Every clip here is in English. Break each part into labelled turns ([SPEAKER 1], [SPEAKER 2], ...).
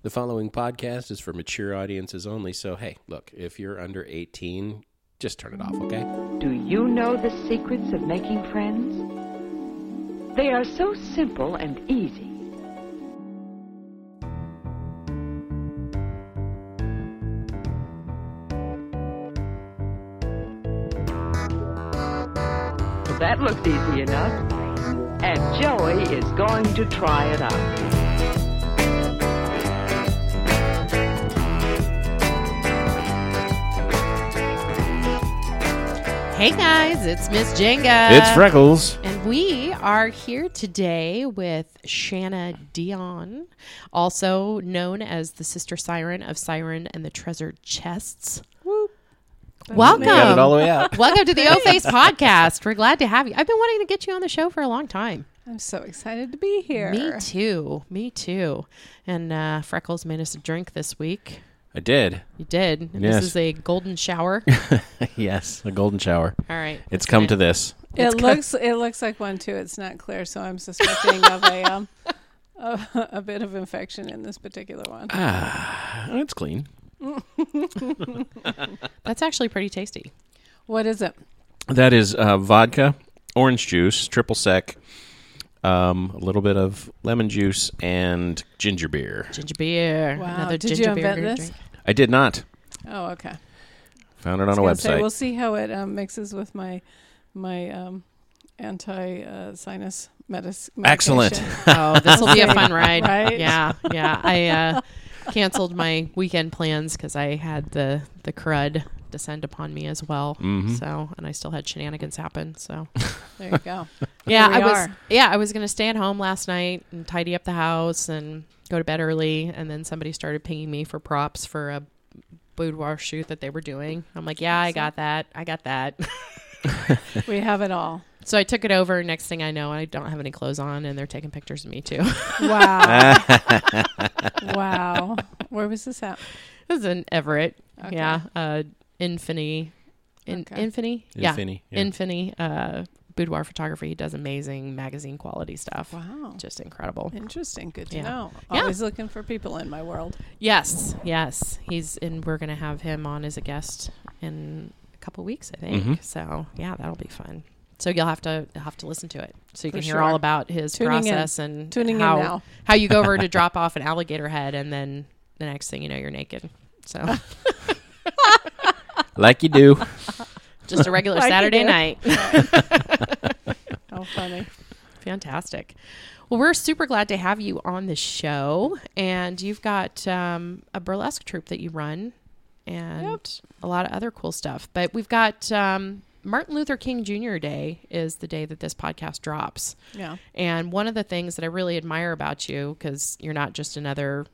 [SPEAKER 1] The following podcast is for mature audiences only, so hey, look, if you're under 18, just turn it off, okay?
[SPEAKER 2] Do you know the secrets of making friends? They are so simple and easy. That looks easy enough. And Joey is going to try it out.
[SPEAKER 3] Hey guys, it's Miss Jenga.
[SPEAKER 1] It's Freckles.
[SPEAKER 3] And we are here today with Shana Deon, also known as the sister siren of Siren and the Treasured Chests. Welcome.
[SPEAKER 1] Got it all the way out.
[SPEAKER 3] Welcome to the O Face podcast. We're glad to have you. I've been wanting to get you on the show for a long time.
[SPEAKER 4] I'm so excited to be here.
[SPEAKER 3] Me too. Me too. And uh, Freckles made us a drink this week.
[SPEAKER 1] I did.
[SPEAKER 3] You did. And
[SPEAKER 1] Yes.
[SPEAKER 3] This is a golden shower.
[SPEAKER 1] yes, a golden shower.
[SPEAKER 3] All right.
[SPEAKER 1] It's come
[SPEAKER 3] good.
[SPEAKER 1] to this.
[SPEAKER 4] It
[SPEAKER 3] It's co-
[SPEAKER 4] looks it looks like one too. It's not clear, so I'm suspecting of a um a, a bit of infection in this particular one.
[SPEAKER 1] Ah, it's clean.
[SPEAKER 3] That's actually pretty tasty.
[SPEAKER 4] What is it?
[SPEAKER 1] That is uh, vodka, orange juice, triple sec, um, a little bit of lemon juice, and ginger beer.
[SPEAKER 3] Ginger beer.
[SPEAKER 4] Wow.
[SPEAKER 3] Another
[SPEAKER 4] Did you
[SPEAKER 3] ginger
[SPEAKER 4] invent
[SPEAKER 3] beer
[SPEAKER 4] this?
[SPEAKER 3] drink.
[SPEAKER 1] I did not.
[SPEAKER 4] Oh, okay.
[SPEAKER 1] Found it on a website.
[SPEAKER 4] Say, we'll see how it um, mixes with my my um, anti uh, sinus medis- medication.
[SPEAKER 1] Excellent.
[SPEAKER 3] Oh, this will be a fun ride.
[SPEAKER 4] Right?
[SPEAKER 3] Yeah, yeah. I uh, canceled my weekend plans because I had the the crud descend upon me as well.
[SPEAKER 1] Mhm.
[SPEAKER 3] So, and I still had shenanigans happen. So,
[SPEAKER 4] There you go.
[SPEAKER 3] yeah,
[SPEAKER 4] we
[SPEAKER 3] I was yeah I was gonna stay at home last night and tidy up the house and go to bed early, and then somebody started pinging me for props for a boudoir shoot that they were doing. I'm like, yeah, I got that. I got that.
[SPEAKER 4] we have it all.
[SPEAKER 3] so I took it over. Next thing I know, I don't have any clothes on, and they're taking pictures of me too.
[SPEAKER 4] Wow. wow. Where was this at?
[SPEAKER 3] It was in Everett.
[SPEAKER 4] Okay.
[SPEAKER 3] Yeah. Uh, Infini. In,
[SPEAKER 4] Okay.
[SPEAKER 3] Infini? Yeah.
[SPEAKER 1] Infinity, yeah.
[SPEAKER 3] Infini. Uh, boudoir photography. He does amazing magazine quality stuff.
[SPEAKER 4] Wow.
[SPEAKER 3] Just incredible.
[SPEAKER 4] Interesting. Good to
[SPEAKER 3] Yeah.
[SPEAKER 4] know.
[SPEAKER 3] Yeah.
[SPEAKER 4] Always looking for people in my world.
[SPEAKER 3] Yes. Yes. He's, and we're going to have him on as a guest in a couple weeks, I think.
[SPEAKER 1] Mhm.
[SPEAKER 3] So, yeah, that'll be fun. So you'll have to you'll have to listen to it, so you
[SPEAKER 4] For
[SPEAKER 3] can hear
[SPEAKER 4] sure.
[SPEAKER 3] all about his
[SPEAKER 4] Tuning in.
[SPEAKER 3] process and
[SPEAKER 4] Tuning
[SPEAKER 3] how
[SPEAKER 4] in now.
[SPEAKER 3] how you go over to drop off an alligator head, and then the next thing you know, you're naked. So
[SPEAKER 1] like you do.
[SPEAKER 3] just a regular
[SPEAKER 4] Like you
[SPEAKER 3] Saturday
[SPEAKER 4] do.
[SPEAKER 3] night.
[SPEAKER 4] How funny.
[SPEAKER 3] Fantastic. Well, we're super glad to have you on the show, and you've got um, a burlesque troupe that you run, and a lot of other cool stuff. But we've got um, Martin Luther King Jr. Day is the day that this podcast drops,
[SPEAKER 4] Yeah.
[SPEAKER 3] and one of the things that I really admire about you, because you're not just another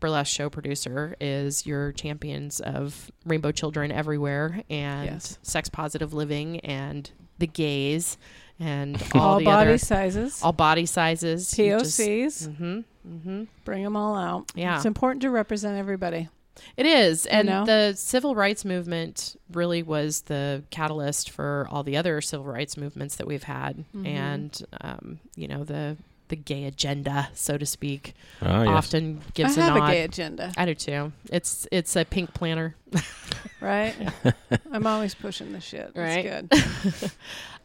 [SPEAKER 3] burlesque show producer, is you're champions of rainbow children everywhere and
[SPEAKER 4] Yes.
[SPEAKER 3] sex positive living and the gays and all,
[SPEAKER 4] All,
[SPEAKER 3] the
[SPEAKER 4] body
[SPEAKER 3] other
[SPEAKER 4] sizes.
[SPEAKER 3] all body sizes. You just-
[SPEAKER 4] POCs.
[SPEAKER 3] Mhm, mhm.
[SPEAKER 4] Bring them all out.
[SPEAKER 3] Yeah.
[SPEAKER 4] It's important to represent everybody.
[SPEAKER 3] It is. And
[SPEAKER 4] know?
[SPEAKER 3] the civil rights movement really was the catalyst for all the other civil rights movements that we've had.
[SPEAKER 4] Mm-hmm.
[SPEAKER 3] And, um, you know, the, the gay agenda, so to speak,
[SPEAKER 1] Oh, yes.
[SPEAKER 3] often gives
[SPEAKER 4] I have
[SPEAKER 3] a nod.
[SPEAKER 4] a gay agenda,
[SPEAKER 3] I do too. It's it's a pink planner,
[SPEAKER 4] right? I'm always pushing the shit.
[SPEAKER 3] Right.
[SPEAKER 4] That's good.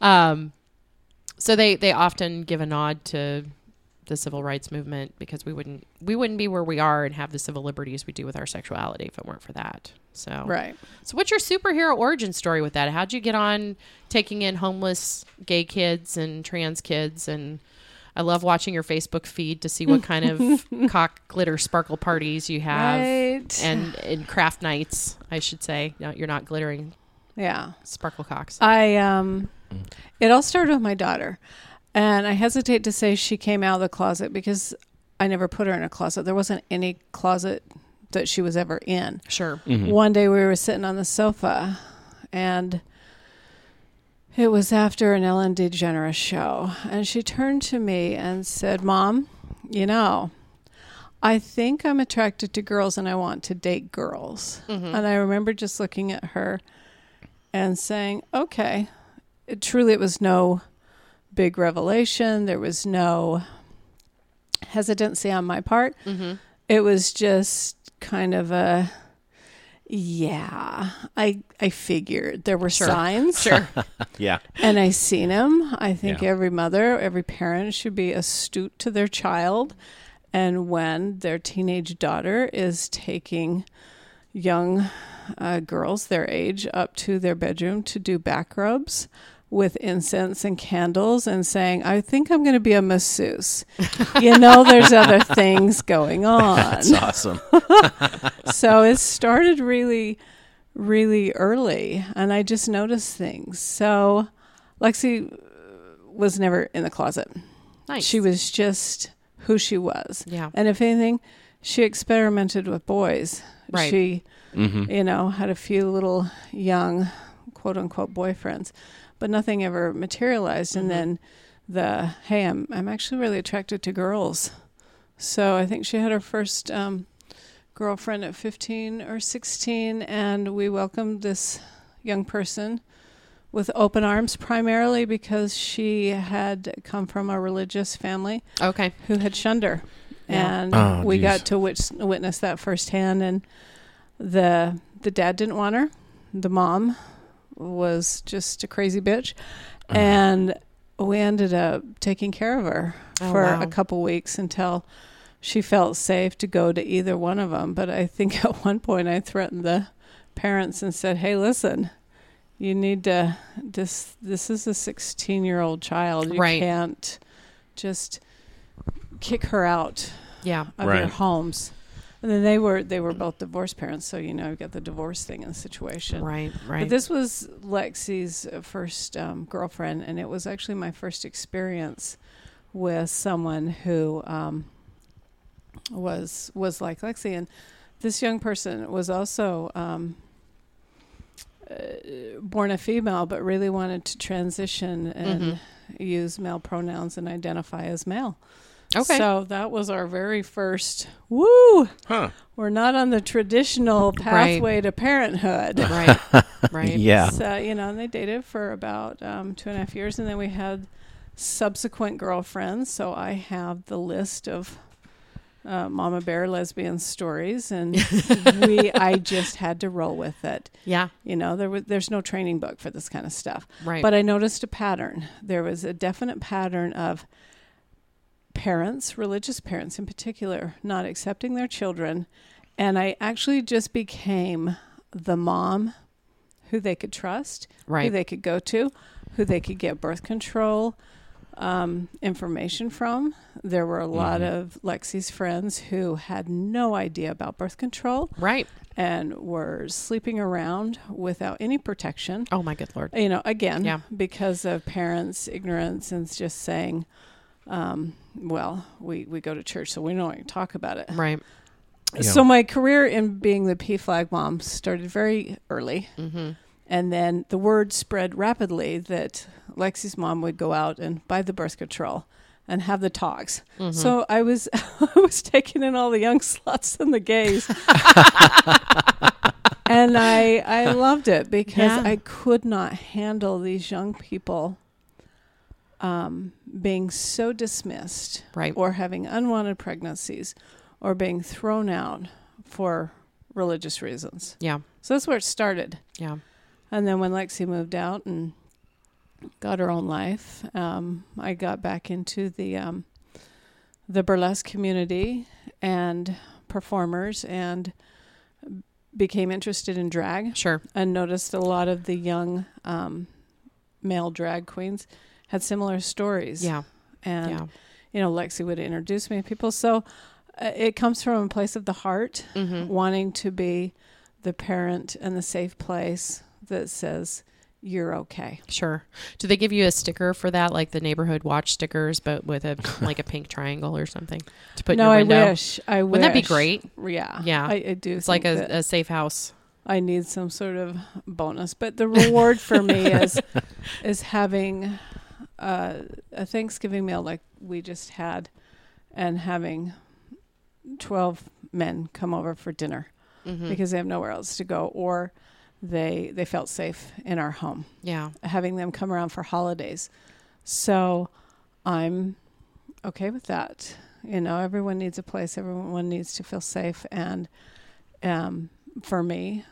[SPEAKER 3] um, so they they often give a nod to the civil rights movement because we wouldn't we wouldn't be where we are and have the civil liberties we do with our sexuality if it weren't for that. So
[SPEAKER 4] Right.
[SPEAKER 3] So what's your superhero origin story with that? How'd you get on taking in homeless gay kids and trans kids and I love watching your Facebook feed to see what kind of cock glitter sparkle parties you have
[SPEAKER 4] Right.
[SPEAKER 3] and and craft nights, I should say. No, you're not glittering
[SPEAKER 4] Yeah.
[SPEAKER 3] sparkle cocks.
[SPEAKER 4] I um it all started with my daughter. And I hesitate to say she came out of the closet because I never put her in a closet. There wasn't any closet that she was ever in.
[SPEAKER 3] Sure.
[SPEAKER 4] One day we were sitting on the sofa and it was after an Ellen DeGeneres show. And she turned to me and said, Mom, you know, I think I'm attracted to girls and I want to date girls. Mm-hmm. And I remember just looking at her and saying, okay. It, truly, it was no big revelation. There was no hesitancy on my part. Mm-hmm. it was just kind of a yeah. I I figured there were signs.
[SPEAKER 3] Sure.
[SPEAKER 1] Yeah.
[SPEAKER 4] And I seen him. I think
[SPEAKER 1] Yeah.
[SPEAKER 4] every mother, every parent should be astute to their child. And when their teenage daughter is taking young uh, girls their age up to their bedroom to do back rubs with incense and candles and saying, I think I'm going to be a masseuse. you know, there's other things going on
[SPEAKER 1] That's awesome.
[SPEAKER 4] so it started really, really early, and I just noticed things. So Lexi was never in the closet.
[SPEAKER 3] Nice.
[SPEAKER 4] She was just who she was.
[SPEAKER 3] Yeah.
[SPEAKER 4] And if anything, she experimented with boys.
[SPEAKER 3] Right.
[SPEAKER 4] She,
[SPEAKER 1] Mm-hmm.
[SPEAKER 4] you know, had a few little young, quote unquote, boyfriends, but nothing ever materialized. And then the, hey, I'm, I'm actually really attracted to girls. So I think she had her first um, girlfriend at 15 or 16, and we welcomed this young person with open arms, primarily because she had come from a religious family
[SPEAKER 3] Okay.
[SPEAKER 4] who had shunned her.
[SPEAKER 3] Yeah.
[SPEAKER 4] And
[SPEAKER 1] Oh,
[SPEAKER 4] we
[SPEAKER 1] geez.
[SPEAKER 4] got to wit- witness that firsthand. And the the dad didn't want her. The mom was just a crazy bitch,
[SPEAKER 1] Uh-huh.
[SPEAKER 4] and we ended up taking care of her
[SPEAKER 3] Oh,
[SPEAKER 4] for
[SPEAKER 3] wow.
[SPEAKER 4] a couple weeks until she felt safe to go to either one of them. But I think at one point I threatened the parents and said, "Hey, listen." You need to this this is a 16 year old child. You
[SPEAKER 3] Right.
[SPEAKER 4] can't just kick her out
[SPEAKER 3] Yeah.
[SPEAKER 4] of your homes. And then they were they were both divorced parents, so you know you got the divorce thing in the situation.
[SPEAKER 3] Right. Right.
[SPEAKER 4] But this was Lexi's uh, first um, girlfriend, and it was actually my first experience with someone who um, was was like Lexi. And this young person was also um, uh, born a female, but really wanted to transition and
[SPEAKER 3] Mm-hmm.
[SPEAKER 4] use male pronouns and identify as male.
[SPEAKER 3] okay.
[SPEAKER 4] So that was our very first woo.
[SPEAKER 1] Huh.
[SPEAKER 4] We're not on the traditional pathway to parenthood.
[SPEAKER 3] right. Right.
[SPEAKER 1] Yeah.
[SPEAKER 4] So, you know, and they dated for about um, two and a half years. And then we had subsequent girlfriends. So I have the list of uh, Mama Bear lesbian stories. And we, I just had to roll with it.
[SPEAKER 3] Yeah.
[SPEAKER 4] You know, there was, there's no training book for this kind of stuff.
[SPEAKER 3] Right.
[SPEAKER 4] But I noticed a pattern. There was a definite pattern of parents, religious parents in particular, not accepting their children. And I actually just became the mom who they could trust,
[SPEAKER 3] right.
[SPEAKER 4] who they could go to, who they could get birth control um, information from. There were a lot of Lexi's friends who had no idea about birth control
[SPEAKER 3] right.
[SPEAKER 4] and were sleeping around without any protection
[SPEAKER 3] Oh my good lord.
[SPEAKER 4] you know again
[SPEAKER 3] Yeah.
[SPEAKER 4] because of parents ignorance and just saying um, well we, we go to church so we don't want talk about it
[SPEAKER 3] Right.
[SPEAKER 1] Yeah.
[SPEAKER 4] so my career in being the PFLAG mom started very early
[SPEAKER 3] Mm-hmm.
[SPEAKER 4] And then the word spread rapidly that lexi's mom would go out and buy the birth control and have the talks
[SPEAKER 3] Mm-hmm.
[SPEAKER 4] so i was i was taking in all the young sluts and the gays and I I loved it because
[SPEAKER 3] Yeah.
[SPEAKER 4] I could not handle these young people um, being so dismissed
[SPEAKER 3] Right.
[SPEAKER 4] or having unwanted pregnancies or being thrown out for religious reasons.
[SPEAKER 3] Yeah.
[SPEAKER 4] So that's where it started.
[SPEAKER 3] Yeah.
[SPEAKER 4] And then when Lexi moved out and got her own life, um, I got back into the um, the burlesque community and performers and became interested in drag
[SPEAKER 3] Sure.
[SPEAKER 4] and noticed a lot of the young um, male drag queens had similar stories.
[SPEAKER 3] Yeah.
[SPEAKER 4] And
[SPEAKER 3] yeah.
[SPEAKER 4] you know, Lexi would introduce me to people. So uh, it comes from a place of the heart,
[SPEAKER 3] Mm-hmm.
[SPEAKER 4] wanting to be the parent and the safe place that says you're okay.
[SPEAKER 3] Sure. Do they give you a sticker for that, like the neighborhood watch stickers, but with a like a pink triangle or something to put
[SPEAKER 4] no,
[SPEAKER 3] in your
[SPEAKER 4] I wish. I wish.
[SPEAKER 3] Wouldn't that be great?
[SPEAKER 4] Yeah.
[SPEAKER 3] Yeah.
[SPEAKER 4] I, I do.
[SPEAKER 3] It's like a, a safe house.
[SPEAKER 4] I need some sort of bonus, but the reward for me is is having uh, a Thanksgiving meal like we just had, and having twelve men come over for dinner
[SPEAKER 3] Mm-hmm.
[SPEAKER 4] because they have nowhere else to go, or they they felt safe in our home.
[SPEAKER 3] yeah.
[SPEAKER 4] Having them come around for holidays, so I'm okay with that. You know, everyone needs a place. Everyone needs to feel safe. And um, for me,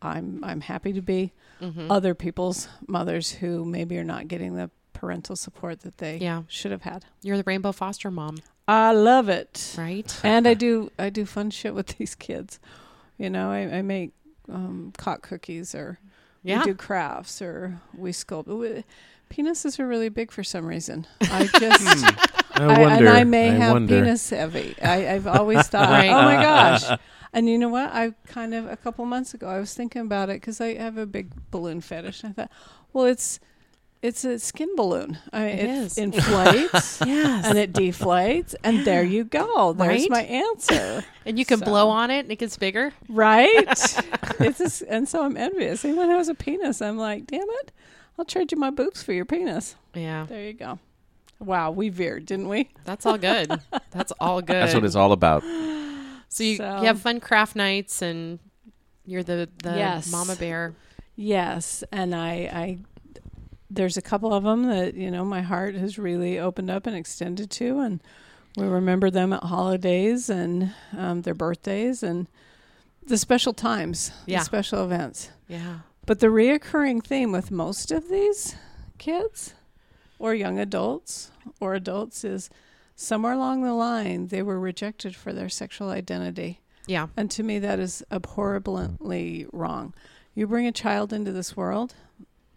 [SPEAKER 4] I'm I'm happy to be
[SPEAKER 3] Mhm.
[SPEAKER 4] other people's mothers who maybe are not getting the parental support that they
[SPEAKER 3] Yeah.
[SPEAKER 4] should have had.
[SPEAKER 3] You're the rainbow foster mom,
[SPEAKER 4] I love it.
[SPEAKER 3] right?
[SPEAKER 4] and I do I do fun shit with these kids. You know, I, I make um, cock cookies or
[SPEAKER 3] Yeah.
[SPEAKER 4] we do crafts or we sculpt. We- Penises are really big for some reason. I just
[SPEAKER 1] I
[SPEAKER 4] I- and I may have
[SPEAKER 1] wonder.
[SPEAKER 4] penis heavy. I, I've always thought,
[SPEAKER 3] Right.
[SPEAKER 4] oh my gosh. And you know what? I kind of a couple months ago I was thinking about it because I have a big balloon fetish. And I thought, well, it's it's a skin balloon. I mean,
[SPEAKER 3] It
[SPEAKER 4] it,
[SPEAKER 3] is.
[SPEAKER 4] inflates
[SPEAKER 3] Yes.
[SPEAKER 4] and it deflates, and there you go. There's
[SPEAKER 3] Right?
[SPEAKER 4] my answer.
[SPEAKER 3] And you can
[SPEAKER 4] So-
[SPEAKER 3] blow on it and it gets bigger.
[SPEAKER 4] Right? it's just, and so I'm envious. Anyone who has a penis, I'm like, damn it, I'll trade you my boobs for your penis.
[SPEAKER 3] Yeah.
[SPEAKER 4] There you go. Wow, we veered, didn't we?
[SPEAKER 3] That's all good. That's all good.
[SPEAKER 1] That's what it's all about.
[SPEAKER 3] So you,
[SPEAKER 4] So-
[SPEAKER 3] you have fun craft nights and you're the, the
[SPEAKER 4] Yes.
[SPEAKER 3] mama bear.
[SPEAKER 4] Yes, and I, I, there's a couple of them that you know my heart has really opened up and extended to, and we remember them at holidays and um, their birthdays and the special times,
[SPEAKER 3] Yeah.
[SPEAKER 4] the special events.
[SPEAKER 3] Yeah.
[SPEAKER 4] But the reoccurring theme with most of these kids or young adults or adults is somewhere along the line they were rejected for their sexual identity.
[SPEAKER 3] Yeah.
[SPEAKER 4] And to me, that is abhorrently wrong. You bring a child into this world,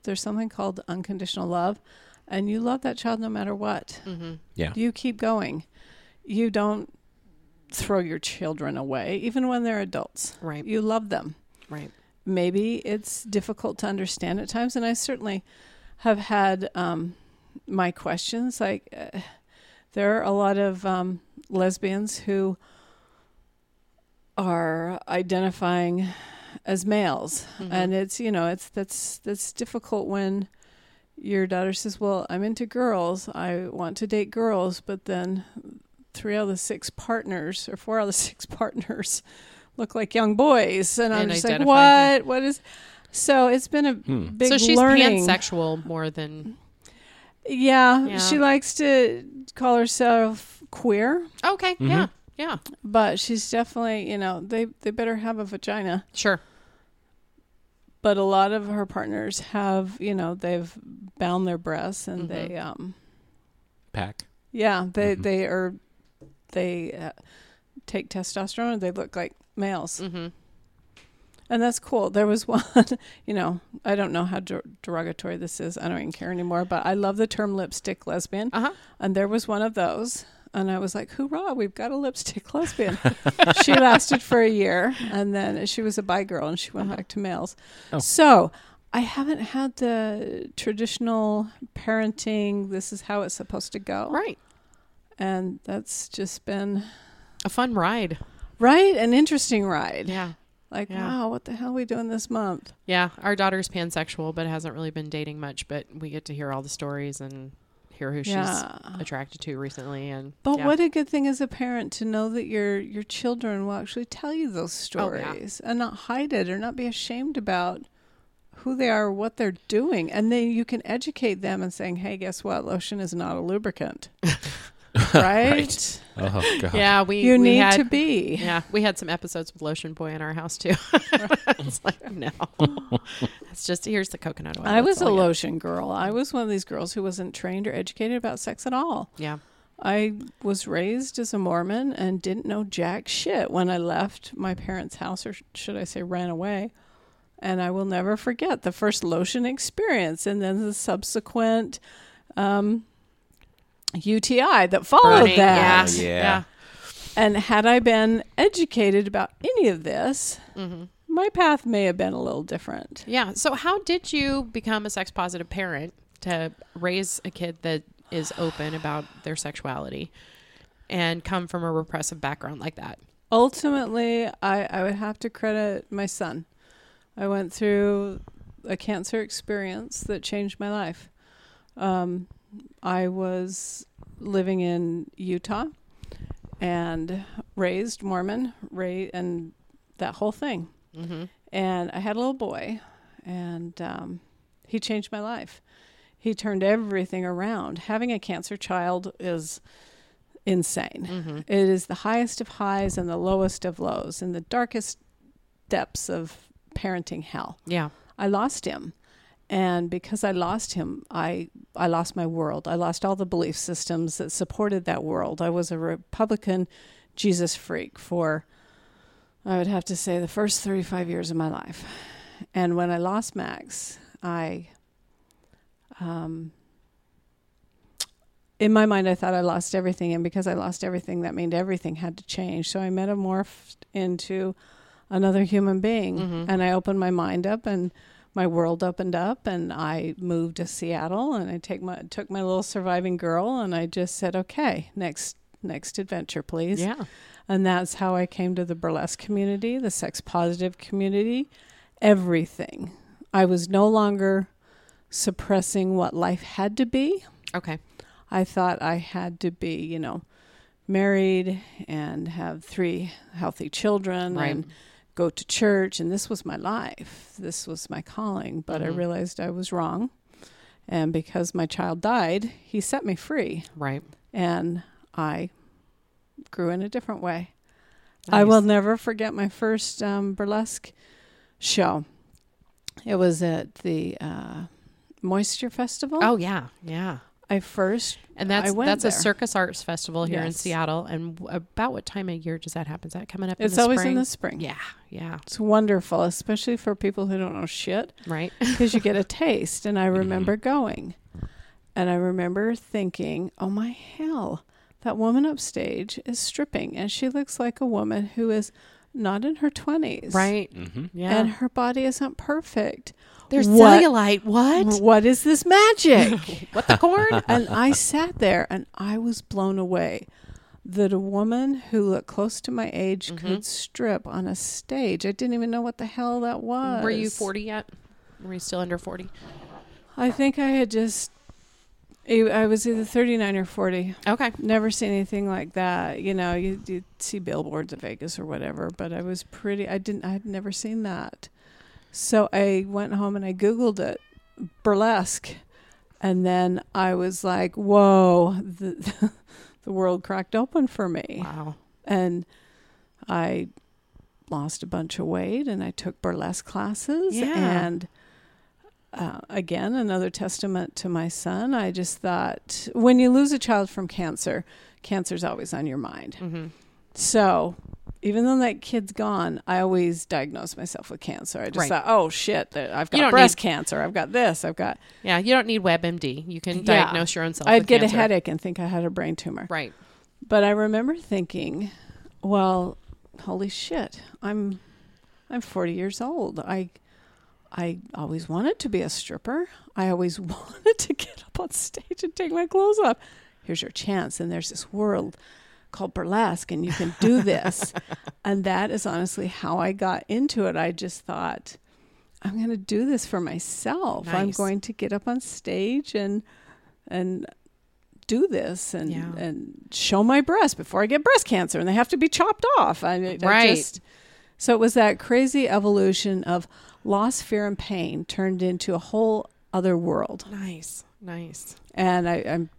[SPEAKER 4] there's something called unconditional love, and you love that child no matter what.
[SPEAKER 3] Mm-hmm.
[SPEAKER 1] Yeah.
[SPEAKER 4] You keep going. You don't throw your children away, even when they're adults.
[SPEAKER 3] Right.
[SPEAKER 4] You love them.
[SPEAKER 3] Right.
[SPEAKER 4] Maybe it's difficult to understand at times, and I certainly have had um, my questions. Like, uh, there are a lot of um, lesbians who are identifying as males
[SPEAKER 3] Mhm.
[SPEAKER 4] and it's you know it's that's that's difficult when your daughter says well i'm into girls i want to date girls but then three out of the six partners or four out of the six partners look like young boys and i'm just like
[SPEAKER 3] identify
[SPEAKER 4] what what is so it's been a
[SPEAKER 1] Hmm.
[SPEAKER 4] big
[SPEAKER 3] so she's
[SPEAKER 4] learning
[SPEAKER 3] pansexual more than.
[SPEAKER 4] yeah,
[SPEAKER 3] Yeah.
[SPEAKER 4] she likes to call herself queer
[SPEAKER 3] Okay.
[SPEAKER 1] Mhm.
[SPEAKER 3] Yeah. Yeah.
[SPEAKER 4] but she's definitely you know they they better have a vagina
[SPEAKER 3] Sure.
[SPEAKER 4] But a lot of her partners have you know they've bound their breasts and
[SPEAKER 3] Mhm.
[SPEAKER 4] they um
[SPEAKER 1] Pack.
[SPEAKER 4] yeah they
[SPEAKER 1] Mhm.
[SPEAKER 4] they are they uh, take testosterone and they look like males
[SPEAKER 3] Mm-hmm.
[SPEAKER 4] and that's cool there was one you know i don't know how der- derogatory this is i don't even care anymore but i love the term lipstick lesbian
[SPEAKER 3] Uh huh.
[SPEAKER 4] and there was one of those and i was like hoorah we've got a lipstick lesbian she lasted for a year and then she was a bi girl and she went
[SPEAKER 3] Uh-huh.
[SPEAKER 4] back to males
[SPEAKER 1] Oh.
[SPEAKER 4] so i haven't had the traditional parenting this is how it's supposed to go
[SPEAKER 3] Right.
[SPEAKER 4] and that's just been
[SPEAKER 3] A fun ride.
[SPEAKER 4] right an interesting ride
[SPEAKER 3] Yeah.
[SPEAKER 4] like
[SPEAKER 3] Yeah.
[SPEAKER 4] wow what the hell are we doing this month
[SPEAKER 3] Yeah. Our daughter's pansexual, but hasn't really been dating much. But we get to hear all the stories and who
[SPEAKER 4] yeah
[SPEAKER 3] she's attracted to recently. And
[SPEAKER 4] But
[SPEAKER 3] yeah.
[SPEAKER 4] what a good thing as a parent to know that your your children will actually tell you those
[SPEAKER 3] Oh,
[SPEAKER 4] stories and not hide it or not be ashamed about who they are, or what they're doing, and then you can educate them and saying, "Hey, guess what? Lotion is not a lubricant, right?
[SPEAKER 1] Oh god.
[SPEAKER 3] Yeah, we
[SPEAKER 4] You
[SPEAKER 3] we
[SPEAKER 4] need
[SPEAKER 3] had,
[SPEAKER 4] to be."
[SPEAKER 3] Yeah, we had some episodes with Lotion Boy in our house too. it's like no, it's just here's the coconut oil.
[SPEAKER 4] I was a
[SPEAKER 3] all you
[SPEAKER 4] lotion girl. I was one of these girls who wasn't trained or educated about sex at all.
[SPEAKER 3] Yeah,
[SPEAKER 4] I was raised as a Mormon and didn't know jack shit when I left my parents' house, or should I say, ran away. And I will never forget the first lotion experience and then the subsequent um, UTI that followed
[SPEAKER 3] Burning,
[SPEAKER 4] that.
[SPEAKER 1] Oh,
[SPEAKER 3] Yeah,
[SPEAKER 1] yeah.
[SPEAKER 4] And had I been educated about any of this,
[SPEAKER 3] hmm
[SPEAKER 4] my path may have been a little different.
[SPEAKER 3] yeah. So how did you become a sex positive parent to raise a kid that is open about their sexuality and come from a repressive background like that?
[SPEAKER 4] Ultimately, I, I would have to credit my son. I went through a cancer experience that changed my life. Um, I was living in Utah and raised Mormon, ra- and that whole thing.
[SPEAKER 3] Mm-hmm.
[SPEAKER 4] And I had a little boy, and um, he changed my life. He turned everything around. Having a cancer child is insane. It is the highest of highs and the lowest of lows and the darkest depths of parenting hell.
[SPEAKER 3] Yeah.
[SPEAKER 4] I lost him. And because I lost him, I I lost my world. I lost all the belief systems that supported that world. I was a Republican Jesus freak for I would have to say the first 35 years of my life. And when I lost Max, I um in my mind I thought I lost everything and because I lost everything that meant everything had to change. So I metamorphed into another human being
[SPEAKER 3] Mm-hmm.
[SPEAKER 4] and I opened my mind up and my world opened up and I moved to Seattle and I take my took my little surviving girl and I just said, "Okay, next next adventure, please."
[SPEAKER 3] Yeah.
[SPEAKER 4] And that's how I came to the burlesque community, the sex positive community, everything. I was no longer suppressing what life had to be.
[SPEAKER 3] Okay.
[SPEAKER 4] I thought I had to be, you know, married and have three healthy children
[SPEAKER 3] Right.
[SPEAKER 4] and go to church and this was my life. This was my calling, but I
[SPEAKER 3] Mhm.
[SPEAKER 4] realized I was wrong. And because my child died, he set me free
[SPEAKER 3] Right.
[SPEAKER 4] and I grew in a different way. I will never forget my first um, burlesque show. It was at the uh, Moisture Festival.
[SPEAKER 3] Oh yeah. Yeah.
[SPEAKER 4] I first
[SPEAKER 3] And that's
[SPEAKER 4] I went
[SPEAKER 3] that's a circus arts festival here in Seattle. And w- about what time of year does that happen? Is that coming up? in
[SPEAKER 4] It's
[SPEAKER 3] the
[SPEAKER 4] always
[SPEAKER 3] spring?
[SPEAKER 4] in the spring.
[SPEAKER 3] Yeah. Yeah.
[SPEAKER 4] It's wonderful, especially for people who don't know shit,
[SPEAKER 3] Right.
[SPEAKER 4] because you get a taste. And I
[SPEAKER 1] Mm-hmm.
[SPEAKER 4] remember going, and I remember thinking, "Oh my hell, that woman upstage is stripping, and she looks like a woman who is not in her twenties,
[SPEAKER 3] right.
[SPEAKER 1] Mm-hmm.
[SPEAKER 3] Yeah.
[SPEAKER 4] And her body isn't perfect.
[SPEAKER 3] There's
[SPEAKER 4] what-
[SPEAKER 3] cellulite. What?
[SPEAKER 4] What is this magic?"
[SPEAKER 3] what the corn?
[SPEAKER 4] and I sat there and I was blown away that a woman who looked close to my age
[SPEAKER 3] Mm-hmm.
[SPEAKER 4] could strip on a stage. I didn't even know what the hell that was.
[SPEAKER 3] Were you 40 yet? Were you still under 40?
[SPEAKER 4] I think I had just. I was either 39 or 40.
[SPEAKER 3] Okay.
[SPEAKER 4] Never seen anything like that. You know, you you see billboards of Vegas or whatever, but I was pretty. I didn't. I had never seen that. So I went home and I googled it, burlesque, and then I was like, "Whoa!" The the world cracked open for me,
[SPEAKER 3] Wow.
[SPEAKER 4] and I lost a bunch of weight, and I took burlesque classes,
[SPEAKER 3] Yeah.
[SPEAKER 4] and. Uh, again, another testament to my son. I just thought when you lose a child from cancer, cancer's always on your mind.
[SPEAKER 3] Mm-hmm.
[SPEAKER 4] So, even though that kid's gone, I always diagnose myself with cancer. I just
[SPEAKER 3] Right.
[SPEAKER 4] thought, oh shit, I've got breast
[SPEAKER 3] need-
[SPEAKER 4] cancer. I've got this. I've got.
[SPEAKER 3] Yeah. You don't need WebMD. You can
[SPEAKER 4] Yeah.
[SPEAKER 3] diagnose your own self.
[SPEAKER 4] I'd get
[SPEAKER 3] cancer.
[SPEAKER 4] a headache and think I had a brain tumor.
[SPEAKER 3] Right.
[SPEAKER 4] But I remember thinking, well, holy shit, I'm, I'm 40 years old. I, I always wanted to be a stripper. I always wanted to get up on stage and take my clothes off. Here's your chance, and there's this world called burlesque, and you can do this. and that is honestly how I got into it. I just thought, I'm going to do this for myself. I'm going to get up on stage and and do this and
[SPEAKER 3] Yeah.
[SPEAKER 4] and show my breast before I get breast cancer, and they have to be chopped off. I, I
[SPEAKER 3] Right.
[SPEAKER 4] just- so it was that crazy evolution of loss, fear, and pain turned into a whole other world,
[SPEAKER 3] Nice. Nice.
[SPEAKER 4] and I, I'm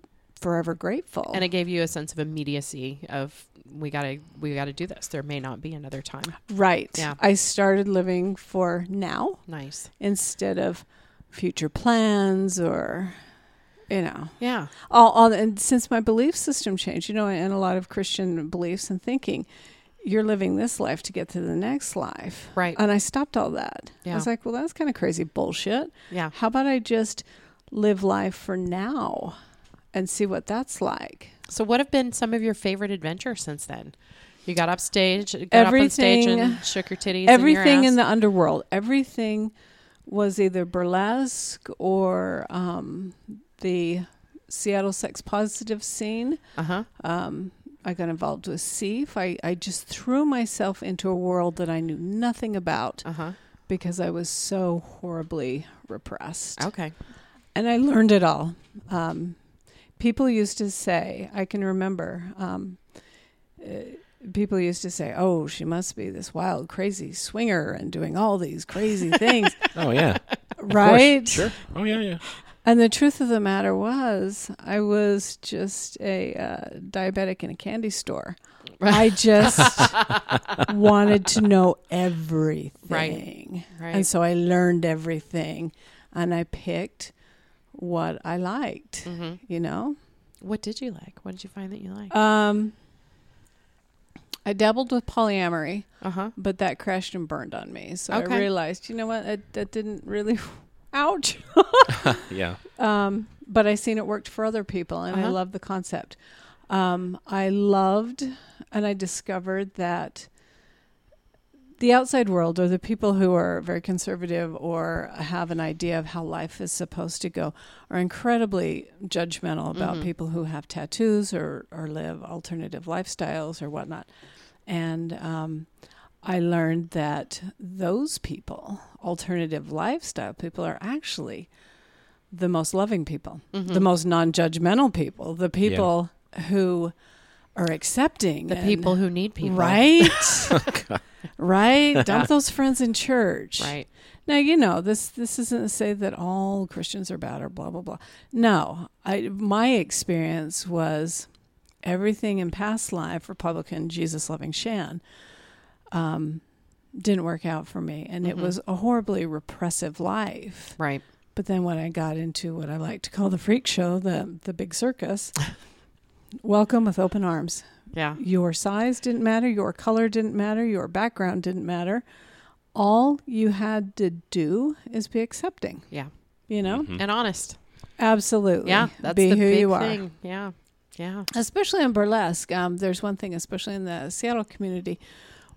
[SPEAKER 4] forever grateful.
[SPEAKER 3] And it gave you a sense of immediacy of we gotta we gotta do this. There may not be another time.
[SPEAKER 4] right.
[SPEAKER 3] Yeah.
[SPEAKER 4] I started living for now
[SPEAKER 3] Nice.
[SPEAKER 4] instead of future plans or you know
[SPEAKER 3] Yeah.
[SPEAKER 4] all, all and since my belief system changed you know and a lot of christian beliefs and thinking you're living this life to get to the next life
[SPEAKER 3] Right.
[SPEAKER 4] and i stopped all that i was like well that's kind of crazy bullshit
[SPEAKER 3] Yeah.
[SPEAKER 4] how about i just live life for now and see what that's like
[SPEAKER 3] So what have been some of your favorite adventures since then? You got up stage, got up on stage
[SPEAKER 4] Everything-
[SPEAKER 3] and shook your titties.
[SPEAKER 4] everything in
[SPEAKER 3] in
[SPEAKER 4] the underworld everything was either burlesque or um, the seattle sex positive scene
[SPEAKER 3] Uh huh.
[SPEAKER 4] um, I got involved with SEAF. I, I just threw myself into a world that I knew nothing about
[SPEAKER 3] Uh huh.
[SPEAKER 4] because I was so horribly repressed.
[SPEAKER 3] Okay.
[SPEAKER 4] And I learned it all. Um, people used to say, I can remember, um, uh, people used to say, oh, she must be this wild, crazy swinger and doing all these crazy things.
[SPEAKER 1] Oh yeah,
[SPEAKER 4] right?
[SPEAKER 1] Sure. Oh yeah, yeah.
[SPEAKER 4] And the truth of the matter was, I was just a uh, diabetic in a candy store. I just wanted to know everything.
[SPEAKER 3] Right.
[SPEAKER 4] And so I learned everything and I picked what I liked,
[SPEAKER 3] hmm
[SPEAKER 4] you know?
[SPEAKER 3] What did you like? What did you find that you liked?
[SPEAKER 4] Um, I dabbled with polyamory,
[SPEAKER 3] Uh huh.
[SPEAKER 4] but that crashed and burned on me. So
[SPEAKER 3] Okay.
[SPEAKER 4] I realized, you know what, that, that didn't really, ouch.
[SPEAKER 1] yeah.
[SPEAKER 4] Um, but I seen it worked for other people, and I
[SPEAKER 3] Uh-huh.
[SPEAKER 4] love the concept. Um, I loved, and I discovered that the outside world, or the people who are very conservative or have an idea of how life is supposed to go, are incredibly judgmental about
[SPEAKER 3] Mhm.
[SPEAKER 4] people who have tattoos or or live alternative lifestyles or whatnot. And um, I learned that those people, alternative lifestyle people, are actually the most loving people,
[SPEAKER 3] Mhm.
[SPEAKER 4] the most non-judgmental people, the people who are accepting,
[SPEAKER 3] The
[SPEAKER 4] and-
[SPEAKER 3] people who need people.
[SPEAKER 4] right, right. Dump those friends in church,
[SPEAKER 3] Right.
[SPEAKER 4] Now you know this. This isn't to say that all Christians are bad or blah blah blah. No, I my experience was everything in past life, Republican, Jesus loving Shan, um, didn't work out for me, and it
[SPEAKER 3] Mhm.
[SPEAKER 4] was a horribly repressive life.
[SPEAKER 3] Right.
[SPEAKER 4] But then when I got into what I like to call the freak show, the the big circus, welcome with open arms.
[SPEAKER 3] Yeah.
[SPEAKER 4] Your size didn't matter, your color didn't matter, your background didn't matter. All you had to do is be accepting.
[SPEAKER 3] Yeah.
[SPEAKER 4] You know?
[SPEAKER 1] Mhm.
[SPEAKER 3] And honest.
[SPEAKER 4] Absolutely.
[SPEAKER 3] Yeah. That's
[SPEAKER 4] be
[SPEAKER 3] the
[SPEAKER 4] who
[SPEAKER 3] big
[SPEAKER 4] you are.
[SPEAKER 3] thing. Yeah. Yeah.
[SPEAKER 4] Especially in burlesque. Um, there's one thing, especially in the Seattle community,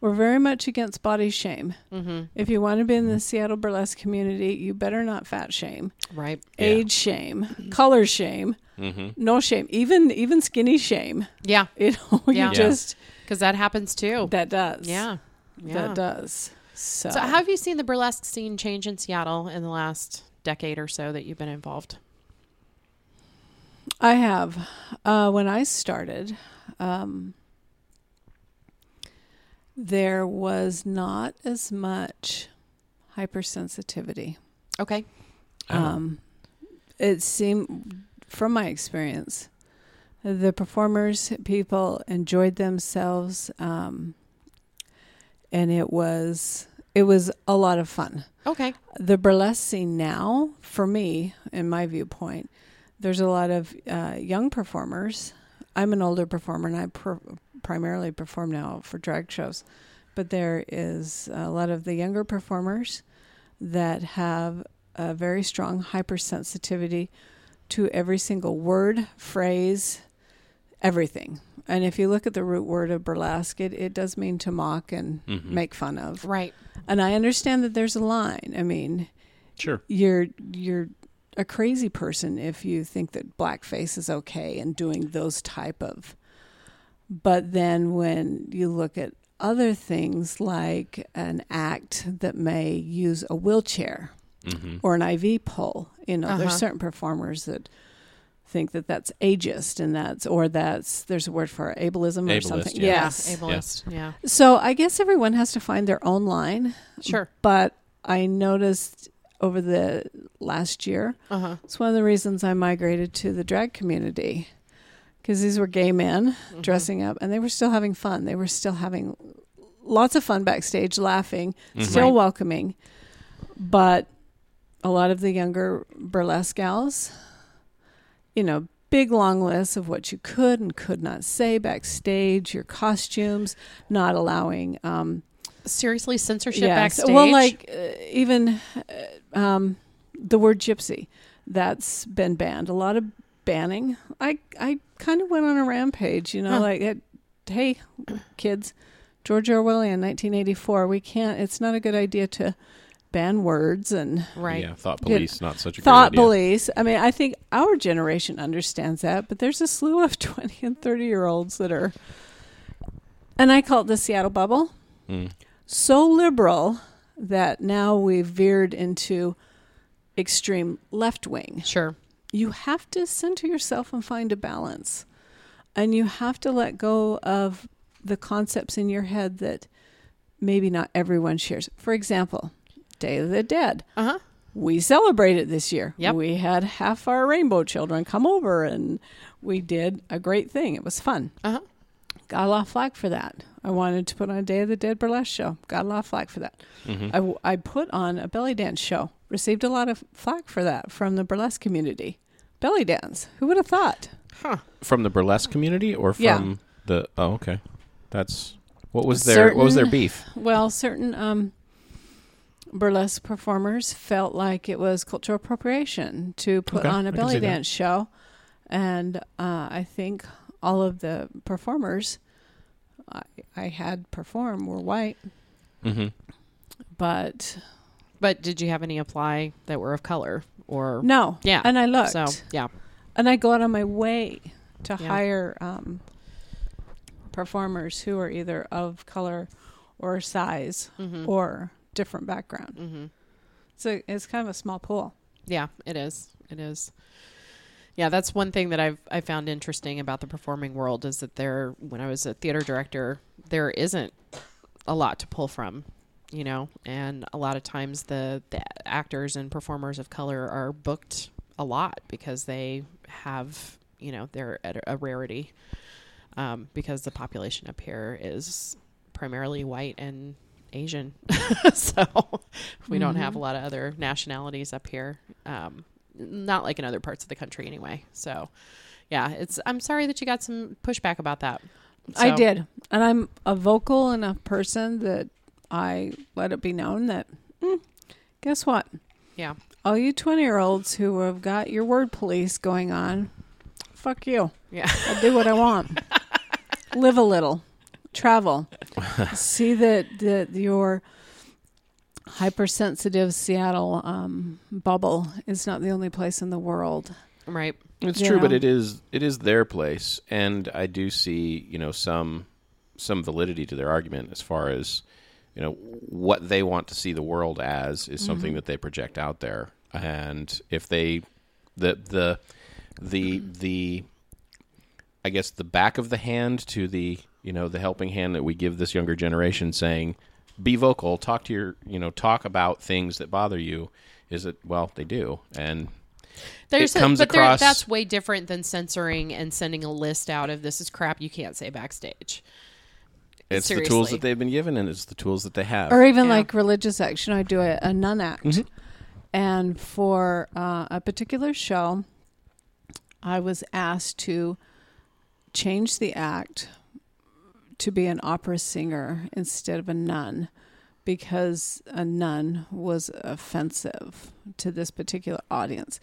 [SPEAKER 4] we're very much against body shame.
[SPEAKER 3] Mm-hmm.
[SPEAKER 4] If you want to be in the Seattle burlesque community, you better not fat shame,
[SPEAKER 3] Right.
[SPEAKER 1] Yeah.
[SPEAKER 4] age shame, color shame,
[SPEAKER 1] hmm
[SPEAKER 4] no shame, even even skinny shame.
[SPEAKER 3] Yeah.
[SPEAKER 4] You know, you
[SPEAKER 3] Yeah.
[SPEAKER 4] just
[SPEAKER 3] Because that happens too.
[SPEAKER 4] that does.
[SPEAKER 3] yeah. Yeah.
[SPEAKER 4] That does. So,
[SPEAKER 3] So, have you seen the burlesque scene change in Seattle in the last decade or so that you've been involved?
[SPEAKER 4] I have. Uh, when I started, um, there was not as much hypersensitivity.
[SPEAKER 3] Okay.
[SPEAKER 1] Oh.
[SPEAKER 4] Um, it seemed, from my experience, the performers, people enjoyed themselves, um, and it was it was a lot of fun.
[SPEAKER 3] Okay.
[SPEAKER 4] The burlesque scene now, for me, in my viewpoint, there's a lot of uh, young performers. I'm an older performer, and I per- primarily perform now for drag shows. But there is a lot of the younger performers that have a very strong hypersensitivity to every single word, phrase, everything. And if you look at the root word of burlesque, it, it does mean to mock and
[SPEAKER 1] Mhm.
[SPEAKER 4] make fun of.
[SPEAKER 3] Right.
[SPEAKER 4] And I understand that there's a line. I mean,
[SPEAKER 1] Sure.
[SPEAKER 4] you're you're a crazy person if you think that blackface is okay and doing those type of but then when you look at other things like an act that may use a wheelchair
[SPEAKER 1] hmm
[SPEAKER 4] or an IV pole, you know,
[SPEAKER 3] Uh-huh.
[SPEAKER 4] there's certain performers that think that that's ageist and that's or that's there's a word for it, ableism or something.
[SPEAKER 1] yeah.
[SPEAKER 4] Yes.
[SPEAKER 3] Yeah. Ableist. Yeah.
[SPEAKER 4] So I guess everyone has to find their own line.
[SPEAKER 3] Sure.
[SPEAKER 4] But I noticed over the last year,
[SPEAKER 3] Uh huh.
[SPEAKER 4] it's one of the reasons I migrated to the drag community because these were gay men
[SPEAKER 3] Mm-hmm.
[SPEAKER 4] dressing up and they were still having fun. They were still having lots of fun backstage, laughing,
[SPEAKER 1] Mhm.
[SPEAKER 4] still welcoming. But a lot of the younger burlesque gals, you know, big long lists of what you could and could not say backstage, your costumes, not allowing um,
[SPEAKER 3] Seriously, censorship
[SPEAKER 4] Yes.
[SPEAKER 3] backstage.
[SPEAKER 4] Well, like uh, even uh, um, the word gypsy, that's been banned. A lot of banning. I I kind of went on a rampage. You know,
[SPEAKER 3] Huh.
[SPEAKER 4] like it, hey, kids, George Orwell in 1984. We can't. It's not a good idea to ban words and
[SPEAKER 3] right.
[SPEAKER 1] Yeah. Thought
[SPEAKER 4] Good.
[SPEAKER 1] police, not such a
[SPEAKER 4] thought
[SPEAKER 1] good idea.
[SPEAKER 4] police. I mean, I think our generation understands that, but there's a slew of 20 and 30 year olds that are, and I call it the Seattle bubble
[SPEAKER 1] Mm.
[SPEAKER 4] so liberal that now we've veered into extreme left wing.
[SPEAKER 3] Sure.
[SPEAKER 4] You have to center yourself and find a balance. And you have to let go of the concepts in your head that maybe not everyone shares. For example, Day of the Dead.
[SPEAKER 3] Uh huh.
[SPEAKER 4] we celebrated this year.
[SPEAKER 3] Yep.
[SPEAKER 4] We had half our rainbow children come over and we did a great thing. It was fun.
[SPEAKER 3] Uh-huh.
[SPEAKER 4] Got a lot of flack for that. I wanted to put on a Day of the Dead burlesque show. Got a lot of flack for that.
[SPEAKER 1] Mm-hmm.
[SPEAKER 4] I, w- I put on a belly dance show. Received a lot of flack for that from the burlesque community. Belly dance. Who would have thought? Huh.
[SPEAKER 1] From the burlesque community or from
[SPEAKER 4] Yeah.
[SPEAKER 1] the? Oh, okay. That's what was their what was their beef?
[SPEAKER 4] Well, certain um, burlesque performers felt like it was cultural appropriation to put
[SPEAKER 1] Okay,
[SPEAKER 4] on a belly
[SPEAKER 1] see that.
[SPEAKER 4] dance show, and uh, I think all of the performers I, I had perform were white,
[SPEAKER 1] Mm-hmm.
[SPEAKER 4] but
[SPEAKER 3] But did you have any apply that were of color or
[SPEAKER 4] no.
[SPEAKER 3] Yeah.
[SPEAKER 4] and I looked,
[SPEAKER 3] So yeah,
[SPEAKER 4] and I go out on my way to
[SPEAKER 3] Yeah.
[SPEAKER 4] hire um, performers who are either of color or size
[SPEAKER 3] mm-hmm.
[SPEAKER 4] or different background.
[SPEAKER 3] Mm-hmm.
[SPEAKER 4] So it's kind of a small pool.
[SPEAKER 3] yeah, it is. It is. Yeah, that's one thing that I've I found interesting about the performing world is that there, when I was a theater director, there isn't a lot to pull from, you know, and a lot of times the the actors and performers of color are booked a lot because they have, you know, they're at a rarity, um, because the population up here is primarily white and Asian, so we don't have a lot of other nationalities up here. Um, not like in other parts of the country anyway. So, yeah, it's. I'm sorry that you got some pushback about that.
[SPEAKER 4] I did. And I'm a vocal enough person that I let it be known that, mm, guess what?
[SPEAKER 3] Yeah.
[SPEAKER 4] All you 20 year olds who have got your word police going on, fuck you.
[SPEAKER 3] Yeah.
[SPEAKER 4] I'll do what I want. Live a little, travel, see that, that your hypersensitive Seattle um, bubble is not the only place in the world.
[SPEAKER 3] Right.
[SPEAKER 1] It's
[SPEAKER 4] you
[SPEAKER 1] true, but it is it is their place, and I do see you know some some validity to their argument as far as you know what they want to see the world as is something
[SPEAKER 4] Mm-hmm.
[SPEAKER 1] that they project out there, and if they the the the the I guess the back of the hand to the you know the helping hand that we give this younger generation, saying be vocal, talk to your you know talk about things that bother you. Is it well they do and
[SPEAKER 3] There's
[SPEAKER 1] It comes
[SPEAKER 3] a, but there-
[SPEAKER 1] across-
[SPEAKER 3] that's way different than censoring and sending a list out of this is crap you can't say backstage.
[SPEAKER 1] It's the tools that they've been given, and it's the tools that they have.
[SPEAKER 4] or even
[SPEAKER 3] Yeah.
[SPEAKER 4] like religious action. I do a, a nun act,
[SPEAKER 1] Mm-hmm.
[SPEAKER 4] and for uh, a particular show, I was asked to change the act to be an opera singer instead of a nun because a nun was offensive to this particular audience.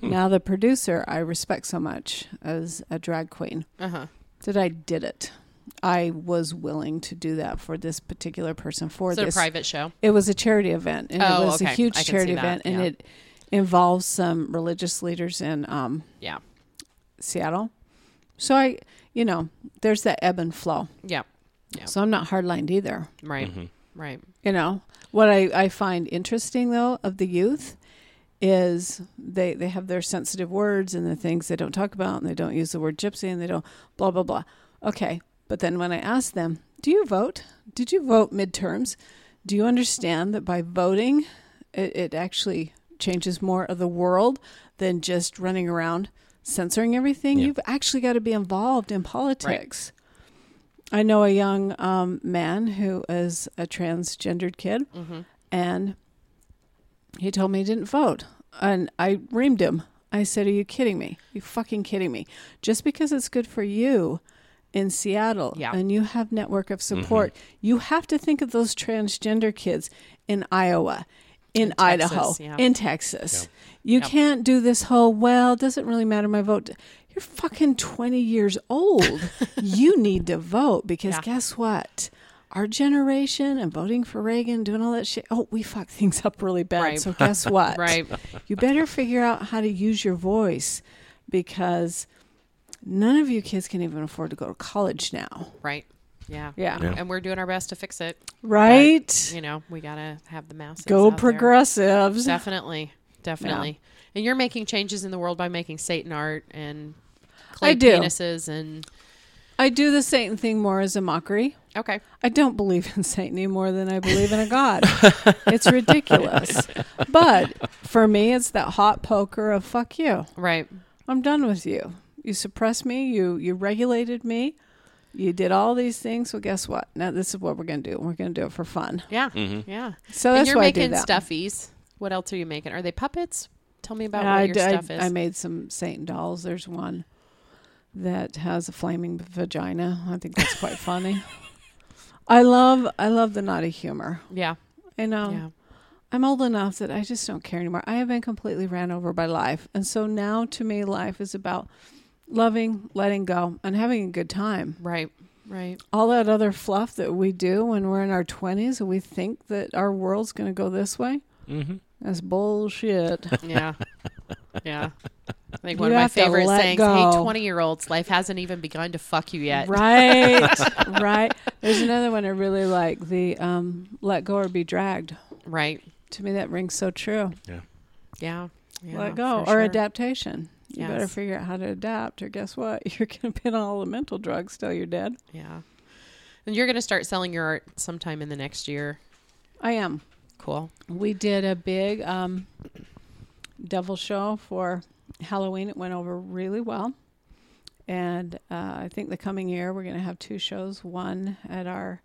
[SPEAKER 1] Hmm.
[SPEAKER 4] Now, the producer I respect so much as a drag queen
[SPEAKER 3] Uh huh.
[SPEAKER 4] that I did it. I was willing to do that for this particular person for
[SPEAKER 3] Is it a
[SPEAKER 4] this
[SPEAKER 3] private show?
[SPEAKER 4] it was a charity event, and
[SPEAKER 3] Oh,
[SPEAKER 4] it was
[SPEAKER 3] okay.
[SPEAKER 4] a huge
[SPEAKER 3] I can see
[SPEAKER 4] charity event, and it involves some religious leaders in um,
[SPEAKER 3] Yeah.
[SPEAKER 4] Seattle. So I, you know, there's that ebb and flow.
[SPEAKER 3] Yeah. Yeah.
[SPEAKER 4] So I'm not hardlined either.
[SPEAKER 3] Right.
[SPEAKER 1] Mm-hmm.
[SPEAKER 3] Right.
[SPEAKER 4] You know what I, I find interesting though of the youth is they they have their sensitive words and the things they don't talk about, and they don't use the word gypsy, and they don't blah blah blah. Okay, but then when I ask them, "Do you vote? Did you vote midterms? Do you understand that by voting, it, it actually changes more of the world than just running around censoring everything?
[SPEAKER 1] Yeah.
[SPEAKER 4] You've actually got to be involved in politics." I know a young um, man who is a transgendered kid,
[SPEAKER 3] Mm-hmm.
[SPEAKER 4] and he told me he didn't vote. And I reamed him. I said, Are you kidding me? you fucking kidding me? Just because it's good for you in Seattle
[SPEAKER 3] Yeah.
[SPEAKER 4] and you have network of support, you have to think of those transgender kids in Iowa, in,
[SPEAKER 3] In Texas,
[SPEAKER 4] Idaho,
[SPEAKER 3] yeah.
[SPEAKER 4] in Texas. You
[SPEAKER 3] Yep.
[SPEAKER 4] can't do this whole, well, doesn't really matter my vote. You're fucking 20 years old. you need to vote because
[SPEAKER 3] Yeah.
[SPEAKER 4] guess what? Our generation and voting for Reagan, doing all that shit. Oh, we fuck things up really bad.
[SPEAKER 3] Right.
[SPEAKER 4] So guess what?
[SPEAKER 3] Right.
[SPEAKER 4] You better figure out how to use your voice because none of you kids can even afford to go to college now.
[SPEAKER 3] Right. Yeah.
[SPEAKER 4] Yeah.
[SPEAKER 1] Yeah.
[SPEAKER 3] And we're doing our best to fix it.
[SPEAKER 4] Right?
[SPEAKER 3] You know, we gotta have the masses.
[SPEAKER 4] Go
[SPEAKER 3] out there.
[SPEAKER 4] progressives.
[SPEAKER 3] Definitely. Definitely. And you're making changes in the world by making Satan art and clay
[SPEAKER 4] I do.
[SPEAKER 3] penises and
[SPEAKER 4] I do the Satan thing more as a mockery.
[SPEAKER 3] Okay.
[SPEAKER 4] I don't believe in Satan any more than I believe in a God. it's ridiculous. But for me, it's that hot poker of fuck you.
[SPEAKER 3] Right.
[SPEAKER 4] I'm done with you. You suppressed me. You you regulated me. You did all these things. Well, guess what? Now this is what we're gonna do. We're gonna do it for fun.
[SPEAKER 3] Yeah.
[SPEAKER 1] Mm-hmm.
[SPEAKER 3] Yeah.
[SPEAKER 4] So
[SPEAKER 3] and
[SPEAKER 4] that's
[SPEAKER 3] you're
[SPEAKER 4] why I do
[SPEAKER 3] making
[SPEAKER 4] that.
[SPEAKER 3] stuffies. What else are you making? Are they puppets? Tell me about
[SPEAKER 4] I,
[SPEAKER 3] what your
[SPEAKER 4] d- I-
[SPEAKER 3] stuff is.
[SPEAKER 4] I made some Satan dolls. There's one that has a flaming vagina. I think that's quite funny. I love I love the naughty humor.
[SPEAKER 3] yeah.
[SPEAKER 4] I know.
[SPEAKER 3] Yeah.
[SPEAKER 4] I'm old enough that I just don't care anymore. I have been completely ran over by life. And so now to me life is about loving, letting go, and having a good time.
[SPEAKER 3] Right. Right.
[SPEAKER 4] All that other fluff that we do when we're in our 20s and we think that our world's going to go this way,
[SPEAKER 1] Mm-hmm.
[SPEAKER 4] that's bullshit.
[SPEAKER 3] Yeah. yeah. I think
[SPEAKER 4] You
[SPEAKER 3] one of my favorite
[SPEAKER 4] let
[SPEAKER 3] sayings,
[SPEAKER 4] go.
[SPEAKER 3] hey, 20 year olds, life hasn't even begun to fuck you yet.
[SPEAKER 4] Right. right. There's another one I really like the um, let go or be dragged.
[SPEAKER 3] Right.
[SPEAKER 4] To me, that rings so true.
[SPEAKER 3] Yeah. yeah
[SPEAKER 4] let go or
[SPEAKER 3] sure.
[SPEAKER 4] adaptation. You better figure out how to adapt, or guess what? You're going to be on all the mental drugs till you're dead.
[SPEAKER 3] Yeah. And you're going to start selling your art sometime in the next year.
[SPEAKER 4] I am.
[SPEAKER 3] Cool.
[SPEAKER 4] We did a big um, devil show for Halloween. It went over really well. And uh, I think the coming year we're going to have two shows one at our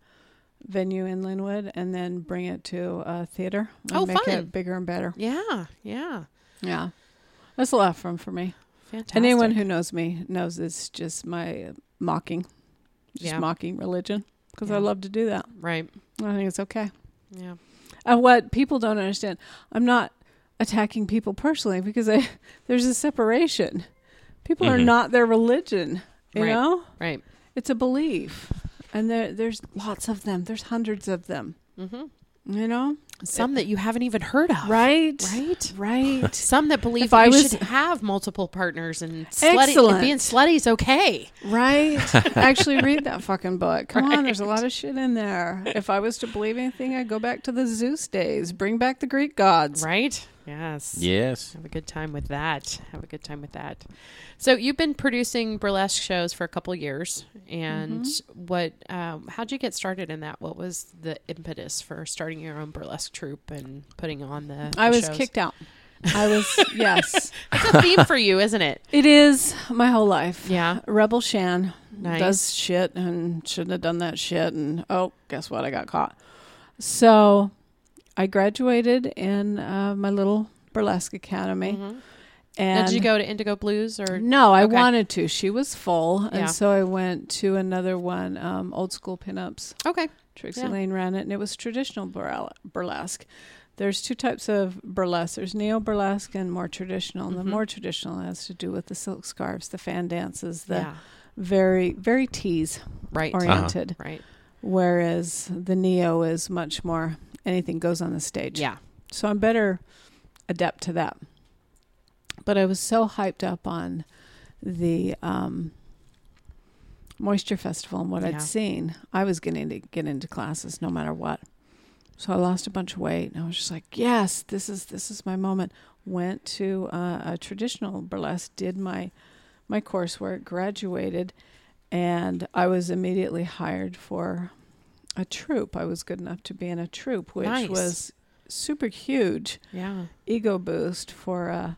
[SPEAKER 4] venue in Lynnwood and then bring it to a theater and
[SPEAKER 3] Oh,
[SPEAKER 4] make
[SPEAKER 3] fun.
[SPEAKER 4] it bigger and better.
[SPEAKER 3] Yeah. Yeah.
[SPEAKER 4] Yeah. That's a lot of fun for me.
[SPEAKER 3] Fantastic.
[SPEAKER 4] Anyone who knows me knows it's just my uh, mocking, just
[SPEAKER 3] Yeah.
[SPEAKER 4] mocking religion because I love to do that.
[SPEAKER 3] Right.
[SPEAKER 4] I think it's okay.
[SPEAKER 3] Yeah.
[SPEAKER 4] And what people don't understand, I'm not attacking people personally because I there's a separation. People are
[SPEAKER 1] Mhm.
[SPEAKER 4] not their religion, you
[SPEAKER 3] Right.
[SPEAKER 4] know?
[SPEAKER 3] Right.
[SPEAKER 4] It's a belief. And there there's lots of them. There's hundreds of them,
[SPEAKER 3] Mm-hmm.
[SPEAKER 4] you know?
[SPEAKER 3] Some that you haven't even heard of.
[SPEAKER 4] Right?
[SPEAKER 3] Right.
[SPEAKER 4] Right.
[SPEAKER 3] Some that believe that
[SPEAKER 4] I was-
[SPEAKER 3] should have multiple partners and slutty, and being slutty's okay.
[SPEAKER 4] right. Actually read that fucking book. Come on, there's a lot of shit in there. If I was to believe anything, I'd go back to the Zeus days. Bring back the Greek gods.
[SPEAKER 3] Right? Yes.
[SPEAKER 1] Yes.
[SPEAKER 3] Have a good time with that. Have a good time with that. So you've been producing burlesque shows for a couple years, and
[SPEAKER 4] Mm-hmm.
[SPEAKER 3] what? Um, how'd you get started in that? What was the impetus for starting your own burlesque troupe and putting on the?
[SPEAKER 4] I was
[SPEAKER 3] shows?
[SPEAKER 4] kicked out. I was yes.
[SPEAKER 3] It's a theme for you, isn't it?
[SPEAKER 4] It is my whole life.
[SPEAKER 3] Yeah.
[SPEAKER 4] Rebel Shan
[SPEAKER 3] Nice.
[SPEAKER 4] does shit and shouldn't have done that shit and oh, guess what? I got caught. So I graduated in uh, my little burlesque academy.
[SPEAKER 3] Mhm.
[SPEAKER 4] And
[SPEAKER 3] Now, did you go to Indigo Blue's or?
[SPEAKER 4] No, I
[SPEAKER 3] Okay.
[SPEAKER 4] wanted to. She was full, and
[SPEAKER 3] Yeah.
[SPEAKER 4] so I went to another one, um, old school pinups.
[SPEAKER 3] Okay.
[SPEAKER 4] Trixie
[SPEAKER 3] Yeah.
[SPEAKER 4] Lane ran it, and it was traditional burlesque. There's two types of burlesque. There's neo burlesque and more traditional. And
[SPEAKER 3] Mhm.
[SPEAKER 4] the more traditional has to do with the silk scarves, the fan dances, the
[SPEAKER 3] yeah.
[SPEAKER 4] very very tease
[SPEAKER 3] Right.
[SPEAKER 4] oriented.
[SPEAKER 3] Right.
[SPEAKER 4] Whereas the neo is much more anything goes on the stage.
[SPEAKER 3] Yeah.
[SPEAKER 4] So I'm better adept to that. But I was so hyped up on the um, Moisture Festival and what
[SPEAKER 3] Yeah.
[SPEAKER 4] I'd seen. I was getting to get into classes no matter what. So I lost a bunch of weight, and I was just like, "Yes, this is this is my moment." Went to uh, a traditional burlesque, did my my coursework, graduated, and I was immediately hired for a troupe. I was good enough to be in a troupe, which
[SPEAKER 3] Nice.
[SPEAKER 4] was super huge
[SPEAKER 3] Yeah.
[SPEAKER 4] ego boost for a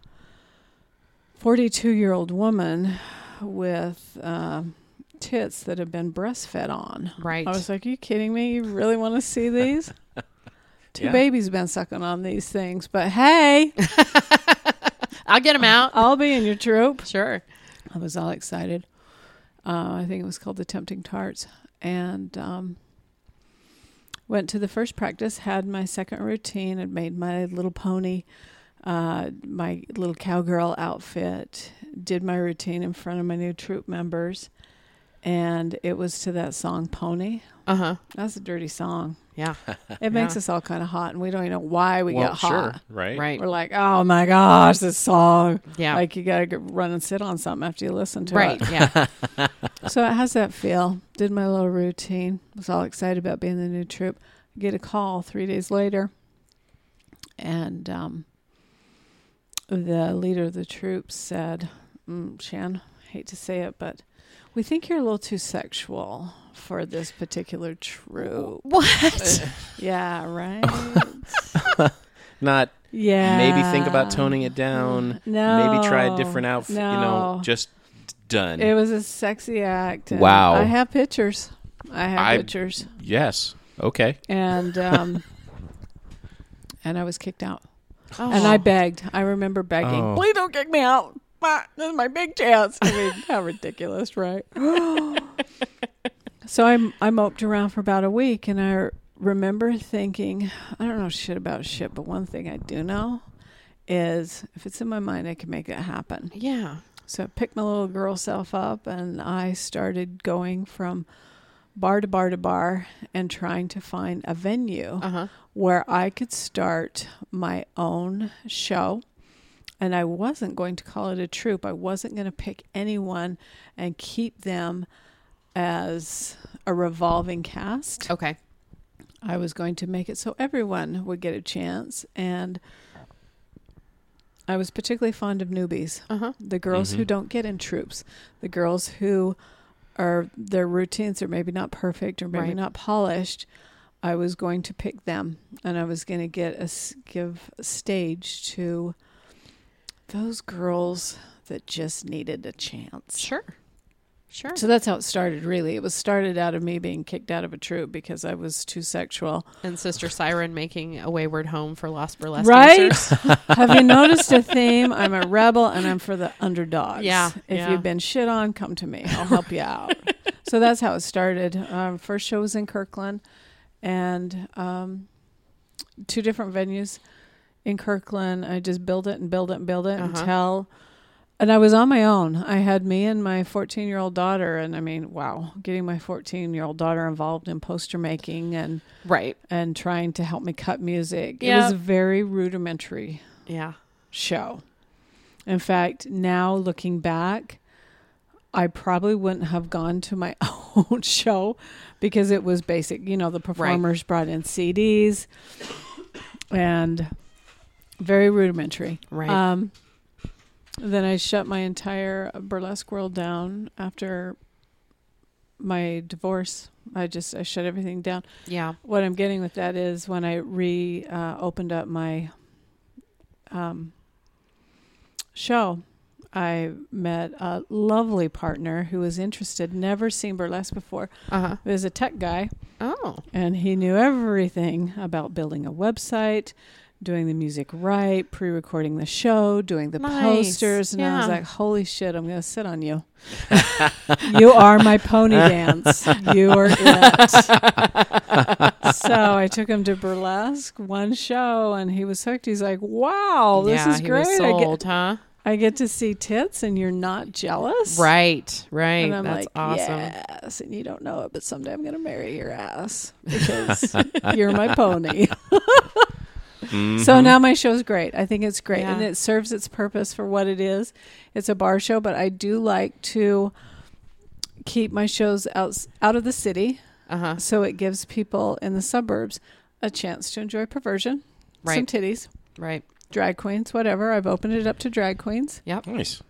[SPEAKER 4] 42 year old woman with um tits that have been breastfed on.
[SPEAKER 3] Right.
[SPEAKER 4] I was like, Are you kidding me? You really want to see these? Two
[SPEAKER 1] Yeah.
[SPEAKER 4] babies been sucking on these things, but hey,
[SPEAKER 3] I'll get them out.
[SPEAKER 4] I'll be in your troupe.
[SPEAKER 3] Sure.
[SPEAKER 4] I was all excited. Uh, I think it was called the Tempting Tarts, and um, went to the first practice. Had my second routine. Had made my little pony, uh, my little cowgirl outfit. Did my routine in front of my new troop members, and it was to that song "Pony."
[SPEAKER 3] Uh huh.
[SPEAKER 4] That's a dirty song.
[SPEAKER 3] Yeah.
[SPEAKER 4] It makes
[SPEAKER 3] Yeah.
[SPEAKER 4] us all kind of hot, and we don't even know why we
[SPEAKER 1] well,
[SPEAKER 4] get hot.
[SPEAKER 1] sure. Right.
[SPEAKER 3] Right.
[SPEAKER 4] We're like, oh my gosh, this song!
[SPEAKER 3] Yeah.
[SPEAKER 4] Like you gotta get, run and sit on something after you listen to
[SPEAKER 3] right.
[SPEAKER 4] it. Right.
[SPEAKER 3] Yeah.
[SPEAKER 4] So how's that feel? Did my little routine. Was all excited about being the new troop. Get a call three days later, and um, the leader of the troop said, mm, "Shan, hate to say it, but We think you're a little too sexual for this particular troupe.
[SPEAKER 3] What?
[SPEAKER 4] Yeah, right.
[SPEAKER 1] Not
[SPEAKER 4] yeah.
[SPEAKER 1] maybe think about toning it down.
[SPEAKER 4] No.
[SPEAKER 1] Maybe try a different outfit. You know, just done.
[SPEAKER 4] It was a sexy act.
[SPEAKER 1] Wow.
[SPEAKER 4] I have pictures. I have
[SPEAKER 1] I-
[SPEAKER 4] pictures.
[SPEAKER 1] yes. Okay.
[SPEAKER 4] And um and I was kicked out.
[SPEAKER 3] Oh.
[SPEAKER 4] And I begged. I remember begging,
[SPEAKER 1] Oh.
[SPEAKER 4] please don't kick me out. Ah, This is my big chance. I mean, how ridiculous, right? so I I moped around for about a week, and I remember thinking, I don't know shit about shit, but one thing I do know is if it's in my mind, I can make it happen.
[SPEAKER 3] yeah.
[SPEAKER 4] So I picked my little girl self up, and I started going from bar to bar to bar and trying to find a venue
[SPEAKER 3] Uh huh.
[SPEAKER 4] where I could start my own show. And I wasn't going to call it a troop. I wasn't going to pick anyone and keep them as a revolving cast.
[SPEAKER 3] Okay.
[SPEAKER 4] I was going to make it so everyone would get a chance. And I was particularly fond of newbies
[SPEAKER 3] Uh huh.
[SPEAKER 4] the girls who
[SPEAKER 1] Mhm.
[SPEAKER 4] don't get in troops, the girls who are their routines are maybe not perfect or maybe
[SPEAKER 3] Right.
[SPEAKER 4] not polished. I was going to pick them, and I was going to get a s- give a stage to those girls that just needed a chance.
[SPEAKER 3] Sure. Sure.
[SPEAKER 4] So that's how it started. Really, it was started out of me being kicked out of a troop because I was too sexual.
[SPEAKER 3] And Sister Siren making a wayward home for lost burlesque
[SPEAKER 4] Right? Have you noticed a theme? I'm a rebel and I'm for the underdogs.
[SPEAKER 3] Yeah,
[SPEAKER 4] If
[SPEAKER 3] yeah.
[SPEAKER 4] you've been shit on, come to me. I'll help you out. so that's how it started. Um, first show was in Kirkland and um, two different venues in Kirkland. I just build it and build it and build it
[SPEAKER 3] Uh-huh.
[SPEAKER 4] until. And I was on my own. I had me and my 14 year old daughter. And I mean, wow, getting my 14 year old daughter involved in poster making and,
[SPEAKER 3] right.
[SPEAKER 4] and trying to help me cut music. It was a very rudimentary
[SPEAKER 3] Yeah.
[SPEAKER 4] show. In fact, now looking back, I probably wouldn't have gone to my own show because it was basic. You know, the performers brought in CDs and very rudimentary.
[SPEAKER 3] Right.
[SPEAKER 4] Um, then I shut my entire burlesque world down after my divorce. I just I shut everything down
[SPEAKER 3] yeah.
[SPEAKER 4] what I'm getting with that is when I re uh, opened up my um, show, I met a lovely partner who was interested, never seen burlesque before.
[SPEAKER 3] Uh huh.
[SPEAKER 4] He was a tech guy,
[SPEAKER 3] Oh.
[SPEAKER 4] and he knew everything about building a website, doing the music right, pre-recording the show, doing the
[SPEAKER 3] Nice.
[SPEAKER 4] posters, and I was like, "Holy shit, I'm going to sit on you. you are my pony dance. You are it." so I took him to burlesque one show, and he was hooked. He's like, "Wow, this
[SPEAKER 3] yeah,
[SPEAKER 4] is great!
[SPEAKER 3] Was
[SPEAKER 4] I get
[SPEAKER 3] huh?
[SPEAKER 4] I get to see tits, and you're not jealous,
[SPEAKER 3] Right. Right.
[SPEAKER 4] And I'm
[SPEAKER 3] That's
[SPEAKER 4] like,
[SPEAKER 3] awesome.
[SPEAKER 4] yes, and you don't know it, but someday I'm gonna marry your ass because you're my pony.
[SPEAKER 1] Mm-hmm.
[SPEAKER 4] So now my show's great. I think it's great, and it serves its purpose for what it is. It's a bar show, but I do like to keep my shows out out of the city,
[SPEAKER 3] Uh huh.
[SPEAKER 4] so it gives people in the suburbs a chance to enjoy perversion, some titties,
[SPEAKER 3] Right.
[SPEAKER 4] drag queens, whatever. I've opened it up to drag queens,
[SPEAKER 3] Yep.
[SPEAKER 1] Nice.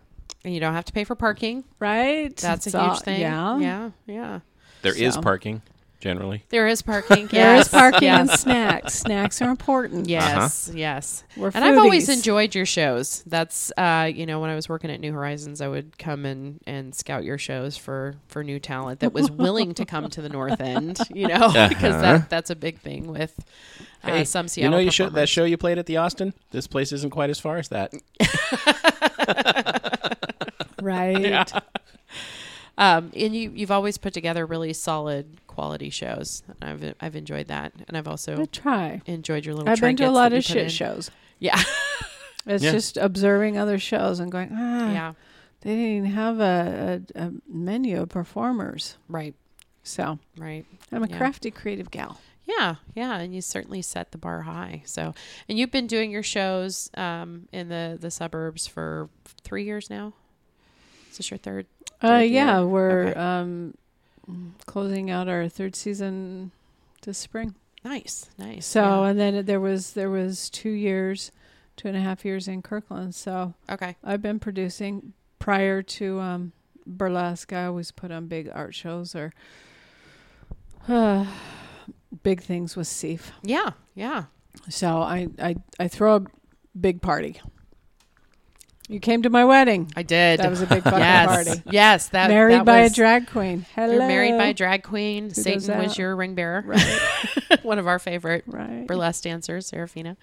[SPEAKER 3] And you don't have to pay for parking.
[SPEAKER 4] right?
[SPEAKER 3] That's
[SPEAKER 4] It's
[SPEAKER 3] a huge
[SPEAKER 4] all-
[SPEAKER 3] thing.
[SPEAKER 4] Yeah,
[SPEAKER 3] Yeah. Yeah.
[SPEAKER 1] There is
[SPEAKER 4] So.
[SPEAKER 1] parking generally.
[SPEAKER 3] There is parking.
[SPEAKER 4] There is
[SPEAKER 3] yes,
[SPEAKER 4] parking and snacks. Snacks are important.
[SPEAKER 3] Yes. Yes.
[SPEAKER 4] We're
[SPEAKER 3] And I've always enjoyed your shows. That's uh, you know, when I was working at New Horizons, I would come and and scout your shows for for new talent that was willing to come to the North End. You know, because
[SPEAKER 1] Uh-huh.
[SPEAKER 3] that that's a big thing with uh,
[SPEAKER 1] Hey,
[SPEAKER 3] some
[SPEAKER 1] you know you show, that show you played at the Austin? This place isn't quite as far as that.
[SPEAKER 4] right.
[SPEAKER 3] Um, and you you've always put together really solid quality shows. I've I've enjoyed that, and I've also
[SPEAKER 4] I try.
[SPEAKER 3] enjoyed your little.
[SPEAKER 4] I've been to a lot of shit
[SPEAKER 3] in.
[SPEAKER 4] shows.
[SPEAKER 3] Yeah,
[SPEAKER 4] It's
[SPEAKER 1] Yeah.
[SPEAKER 4] just observing other shows and going, ah,
[SPEAKER 3] yeah,
[SPEAKER 4] they didn't even have a, a, a menu of performers.
[SPEAKER 3] right,
[SPEAKER 4] So
[SPEAKER 3] right.
[SPEAKER 4] I'm a
[SPEAKER 3] Yeah.
[SPEAKER 4] crafty, creative gal.
[SPEAKER 3] Yeah, yeah, and you certainly set the bar high. So, and you've been doing your shows um, in the the suburbs for three years now. Is this your third?
[SPEAKER 4] Uh,
[SPEAKER 3] Third
[SPEAKER 4] yeah,
[SPEAKER 3] year?
[SPEAKER 4] we're
[SPEAKER 3] Okay.
[SPEAKER 4] um, closing out our third season this spring.
[SPEAKER 3] Nice, nice.
[SPEAKER 4] So,
[SPEAKER 3] yeah.
[SPEAKER 4] and then there was there was two years, two and a half years in Kirkland. So
[SPEAKER 3] okay,
[SPEAKER 4] I've been producing prior to um, burlesque. I always put on big art shows or uh, big things with Seif.
[SPEAKER 3] Yeah, yeah.
[SPEAKER 4] So I, I I throw a big party. You came to my wedding.
[SPEAKER 3] I did.
[SPEAKER 4] That was a big fucking
[SPEAKER 3] yes,
[SPEAKER 4] party.
[SPEAKER 3] yes. That
[SPEAKER 4] married
[SPEAKER 3] that
[SPEAKER 4] by
[SPEAKER 3] was,
[SPEAKER 4] a drag queen. Hello.
[SPEAKER 3] You're married by a drag queen.
[SPEAKER 4] does
[SPEAKER 3] Satan was your ring bearer.
[SPEAKER 4] Right.
[SPEAKER 3] One of our favorite
[SPEAKER 4] right.
[SPEAKER 3] burlesque dancers, Serafina.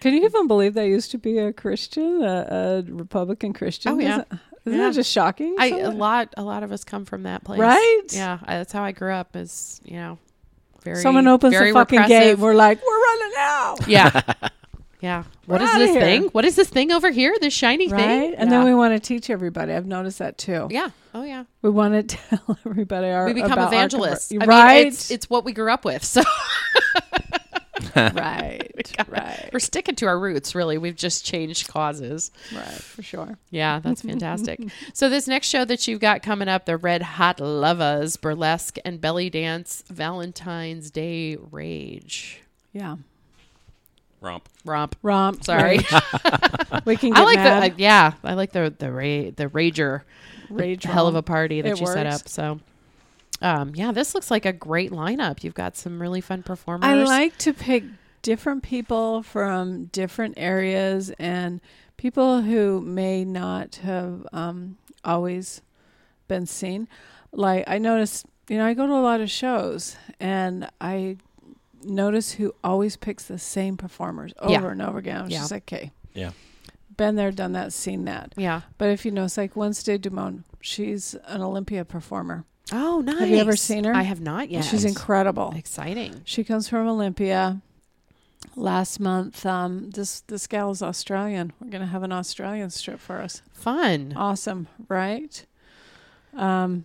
[SPEAKER 4] Can you even believe that used to be a Christian, a, a Republican Christian?
[SPEAKER 3] Oh, yeah.
[SPEAKER 4] Isn't, isn't
[SPEAKER 3] Yeah.
[SPEAKER 4] that just shocking?
[SPEAKER 3] I
[SPEAKER 4] So-
[SPEAKER 3] a lot a lot of us come from that place.
[SPEAKER 4] Right?
[SPEAKER 3] Yeah, I, that's how I grew up. Is you know, very
[SPEAKER 4] Someone opens
[SPEAKER 3] very
[SPEAKER 4] the fucking
[SPEAKER 3] repressive.
[SPEAKER 4] gate. We're like, we're running out.
[SPEAKER 3] Yeah. Yeah. What
[SPEAKER 4] We're
[SPEAKER 3] is
[SPEAKER 4] outta
[SPEAKER 3] this
[SPEAKER 4] here.
[SPEAKER 3] thing? What is this thing over here? This shiny
[SPEAKER 4] Right?
[SPEAKER 3] thing?
[SPEAKER 4] And
[SPEAKER 3] yeah.
[SPEAKER 4] then we want to teach everybody. I've noticed that too.
[SPEAKER 3] Yeah. Oh yeah.
[SPEAKER 4] We want to tell everybody our
[SPEAKER 3] We become
[SPEAKER 4] about our
[SPEAKER 3] evangelists.
[SPEAKER 4] conver- right?
[SPEAKER 3] mean, it's it's what we grew up with. So
[SPEAKER 4] right. right.
[SPEAKER 3] we're sticking to our roots, really. We've just changed causes.
[SPEAKER 4] Right. For sure.
[SPEAKER 3] Yeah, that's fantastic. so this next show that you've got coming up, the Red Hot Lovers Burlesque and Belly Dance Valentine's Day Rage.
[SPEAKER 4] Yeah.
[SPEAKER 1] Romp.
[SPEAKER 3] Romp.
[SPEAKER 4] Romp.
[SPEAKER 3] Sorry.
[SPEAKER 4] We can get
[SPEAKER 3] I like
[SPEAKER 4] mad.
[SPEAKER 3] the uh, yeah, I like the the ra- the rager
[SPEAKER 4] Rage
[SPEAKER 3] hell of a party that
[SPEAKER 4] It
[SPEAKER 3] you set up. So um yeah, this looks like a great lineup. You've got some really fun performers.
[SPEAKER 4] I like to pick different people from different areas and people who may not have um, always been seen. Like I notice, you know, I go to a lot of shows and I notice who always picks the same performers over
[SPEAKER 3] Yeah.
[SPEAKER 4] and over again. I'm
[SPEAKER 3] Yeah.
[SPEAKER 4] just like, okay,
[SPEAKER 1] Yeah.
[SPEAKER 4] been there, done that, seen that.
[SPEAKER 3] Yeah.
[SPEAKER 4] But if you know, it's like Wednesday Dumont. She's an Olympia performer.
[SPEAKER 3] Oh, nice.
[SPEAKER 4] Have you ever seen her?
[SPEAKER 3] I have not yet.
[SPEAKER 4] She's incredible.
[SPEAKER 3] Exciting.
[SPEAKER 4] She comes from Olympia. Last month, um, this this gal is Australian. We're gonna have an Australian strip for us.
[SPEAKER 3] Fun.
[SPEAKER 4] Awesome, right? Um.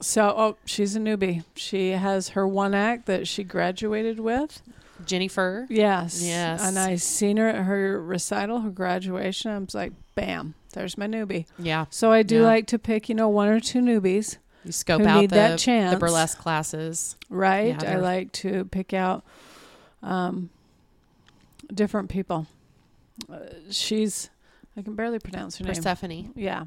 [SPEAKER 4] So, oh, she's a newbie. She has her one act that she graduated with.
[SPEAKER 3] Jennifer.
[SPEAKER 4] Yes,
[SPEAKER 3] Yes.
[SPEAKER 4] And I seen her at her recital, her graduation. I was like, bam, there's my newbie.
[SPEAKER 3] Yeah.
[SPEAKER 4] So I do
[SPEAKER 3] Yeah.
[SPEAKER 4] like to pick, you know, one or two newbies.
[SPEAKER 3] You scope
[SPEAKER 4] Who
[SPEAKER 3] out
[SPEAKER 4] need
[SPEAKER 3] the,
[SPEAKER 4] that
[SPEAKER 3] the burlesque classes.
[SPEAKER 4] right?
[SPEAKER 3] Yeah,
[SPEAKER 4] I like to pick out um, different people. Uh, she's, I can barely pronounce her name.
[SPEAKER 3] Persephone.
[SPEAKER 4] Yeah.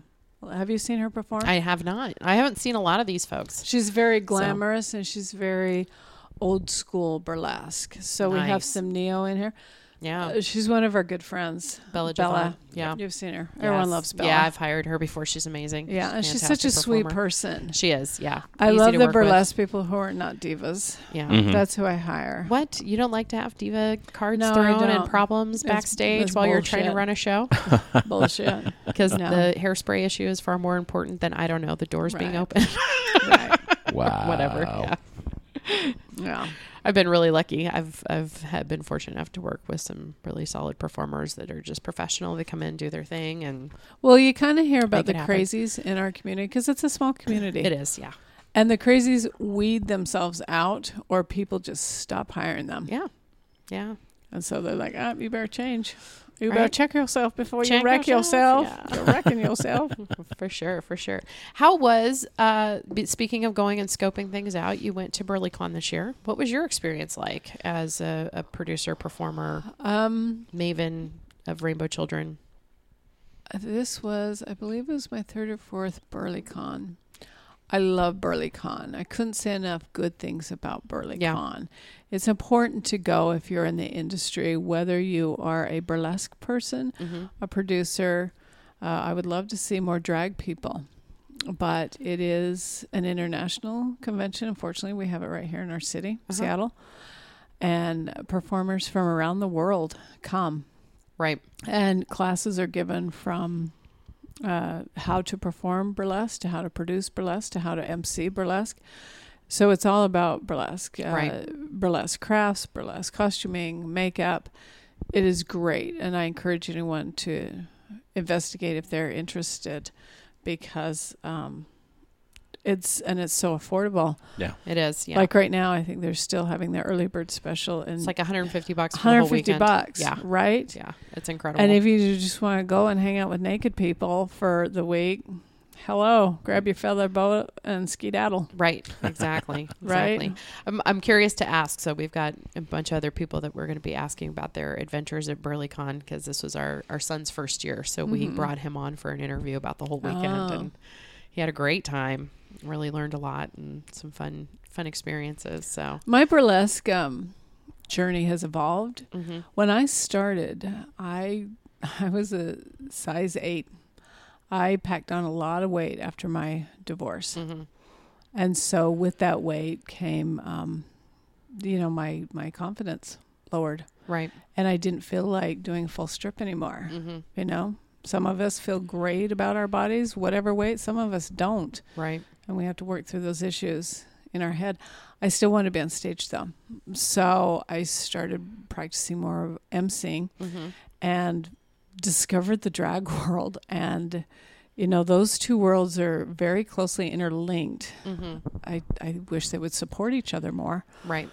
[SPEAKER 4] Have you seen her perform?
[SPEAKER 3] I have not. I haven't seen a lot of these folks.
[SPEAKER 4] she's very glamorous and she's very old school burlesque. So we have some neo in here.
[SPEAKER 3] Yeah.
[SPEAKER 4] Uh, she's one of our good friends.
[SPEAKER 3] Bella
[SPEAKER 4] Bella.
[SPEAKER 3] Javon. Yeah.
[SPEAKER 4] You've seen her. Everyone loves Bella.
[SPEAKER 3] Yeah, I've hired her before. She's amazing.
[SPEAKER 4] yeah, and she's such
[SPEAKER 3] fantastic
[SPEAKER 4] a sweet person.
[SPEAKER 3] She is. Yeah.
[SPEAKER 4] I
[SPEAKER 3] Easy
[SPEAKER 4] love the
[SPEAKER 3] work with.
[SPEAKER 4] burlesque people who are not divas.
[SPEAKER 3] Yeah.
[SPEAKER 1] Mhm.
[SPEAKER 4] That's who I hire.
[SPEAKER 3] What? You don't like to have diva cards
[SPEAKER 4] No,
[SPEAKER 3] thrown and problems
[SPEAKER 4] It's-
[SPEAKER 3] backstage
[SPEAKER 4] it's
[SPEAKER 3] while you're trying to run a show?
[SPEAKER 4] Bullshit.
[SPEAKER 3] Because
[SPEAKER 4] No.
[SPEAKER 3] the hairspray issue is far more important than I don't know the doors being open.
[SPEAKER 4] right.
[SPEAKER 1] Wow.
[SPEAKER 3] Whatever. Yeah.
[SPEAKER 4] Yeah.
[SPEAKER 3] I've been really lucky. I've I've had been fortunate enough to work with some really solid performers that are just professional. They come in, do their thing, and
[SPEAKER 4] Well, you kind of hear about the crazies in our community because it's a small community.
[SPEAKER 3] it is. Yeah.
[SPEAKER 4] And the crazies weed themselves out or people just stop hiring them.
[SPEAKER 3] Yeah. Yeah.
[SPEAKER 4] And so they're like, ah, you better change. You
[SPEAKER 3] Right.
[SPEAKER 4] better check yourself before
[SPEAKER 3] Check
[SPEAKER 4] you wreck
[SPEAKER 3] yourself,
[SPEAKER 4] yourself.
[SPEAKER 3] yeah.
[SPEAKER 4] You're wrecking yourself.
[SPEAKER 3] for sure, for sure. How was uh speaking of going and scoping things out, you went to BurlyCon this year. What was your experience like as a, a producer, performer,
[SPEAKER 4] um,
[SPEAKER 3] maven of Rainbow Children?
[SPEAKER 4] this was, I believe it was my third or fourth BurlyCon. I love BurlyCon. I couldn't say enough good things about BurlyCon. It's important to go if you're in the industry, whether you are a burlesque person,
[SPEAKER 3] Mm-hmm.
[SPEAKER 4] a producer. Uh, I would love to see more drag people, but it is an international convention. Unfortunately, we have it right here in our city,
[SPEAKER 3] Uh-huh.
[SPEAKER 4] Seattle, and performers from around the world come,
[SPEAKER 3] Right.
[SPEAKER 4] and classes are given from uh, how to perform burlesque to how to produce burlesque to how to MC burlesque. So it's all about burlesque, uh,
[SPEAKER 3] Right.
[SPEAKER 4] burlesque crafts, burlesque costuming, makeup. It is great, and I encourage anyone to investigate if they're interested, because um, it's and it's so affordable.
[SPEAKER 3] Yeah, it is. Yeah.
[SPEAKER 4] Like right now, I think they're still having their early bird special, and
[SPEAKER 3] it's like 150 bucks for the whole
[SPEAKER 4] 150
[SPEAKER 3] weekend.
[SPEAKER 4] bucks,
[SPEAKER 3] Yeah.
[SPEAKER 4] right?
[SPEAKER 3] Yeah. It's incredible.
[SPEAKER 4] And if you just want to go and hang out with naked people for the week, hello, grab your feather boa and skedaddle.
[SPEAKER 3] Right, exactly.
[SPEAKER 4] Right.
[SPEAKER 3] Exactly. I'm, I'm curious to ask. So we've got a bunch of other people that we're going to be asking about their adventures at BurlyCon because this was our, our son's first year. So we brought him on for an interview about the whole weekend,
[SPEAKER 4] Mm-hmm. Oh.
[SPEAKER 3] and he had a great time. Really learned a lot and some fun fun experiences. So
[SPEAKER 4] My burlesque um, journey has evolved.
[SPEAKER 3] mm-hmm.
[SPEAKER 4] When I started, I I was a size eight. I packed on a lot of weight after my divorce,
[SPEAKER 3] Mm-hmm.
[SPEAKER 4] and so with that weight came, um, you know, my my confidence lowered,
[SPEAKER 3] right.
[SPEAKER 4] and I didn't feel like doing a full strip anymore.
[SPEAKER 3] Mm-hmm.
[SPEAKER 4] You know, some of us feel great about our bodies, whatever weight. Some of us don't,
[SPEAKER 3] Right.
[SPEAKER 4] and we have to work through those issues in our head. I still want to be on stage though, so I started practicing more of emceeing
[SPEAKER 3] Mm-hmm.
[SPEAKER 4] and discovered the drag world and you know those two worlds are very closely interlinked
[SPEAKER 3] Mm-hmm.
[SPEAKER 4] i i wish they would support each other more
[SPEAKER 3] Right.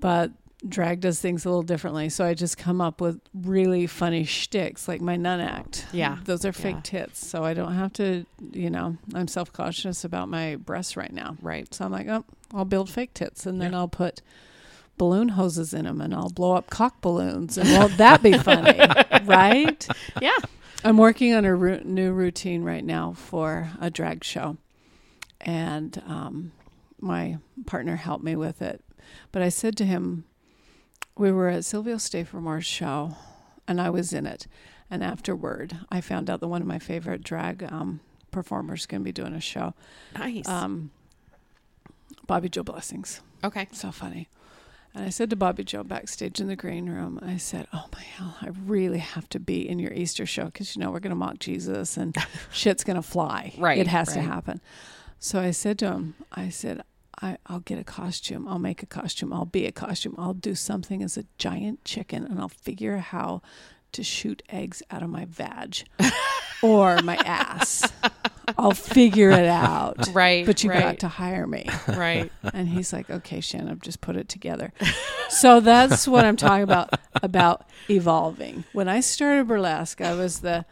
[SPEAKER 4] but drag does things a little differently so i just come up with really funny shticks like my nun act
[SPEAKER 3] Yeah.
[SPEAKER 4] those are fake
[SPEAKER 3] Yeah.
[SPEAKER 4] tits so i don't have to you know i'm self-conscious about my breasts right now
[SPEAKER 3] Right.
[SPEAKER 4] so i'm like oh i'll build fake tits and then
[SPEAKER 1] Yeah.
[SPEAKER 4] i'll put balloon hoses in them and i'll blow up cock balloons and won't that be funny right
[SPEAKER 3] Yeah.
[SPEAKER 4] I'm working on a ru- new routine right now for a drag show, and um, my partner helped me with it. But I said to him, we were at Silvio Stafermore's show, and I was in it. And afterward, I found out that one of my favorite drag um, performers is going to be doing a show.
[SPEAKER 3] Nice.
[SPEAKER 4] Um, Bobby Joe Blessings
[SPEAKER 3] okay.
[SPEAKER 4] so funny. And I said to Bobby Joe backstage in the green room, I said, "Oh my hell, I really have to be in your Easter show because you know we're going to mock Jesus and shit's going to fly.
[SPEAKER 3] Right,
[SPEAKER 4] it has to happen." So I said to him, "I said." I, I'll get a costume. I'll make a costume. I'll be a costume. I'll do something as a giant chicken and I'll figure how to shoot eggs out of my vag or my ass. I'll figure it out.
[SPEAKER 3] Right.
[SPEAKER 4] But you
[SPEAKER 3] right.
[SPEAKER 4] got to hire me.
[SPEAKER 3] Right.
[SPEAKER 4] And he's like, okay, Shannon, just put it together. so that's what I'm talking about, about evolving. When I started burlesque, I was the,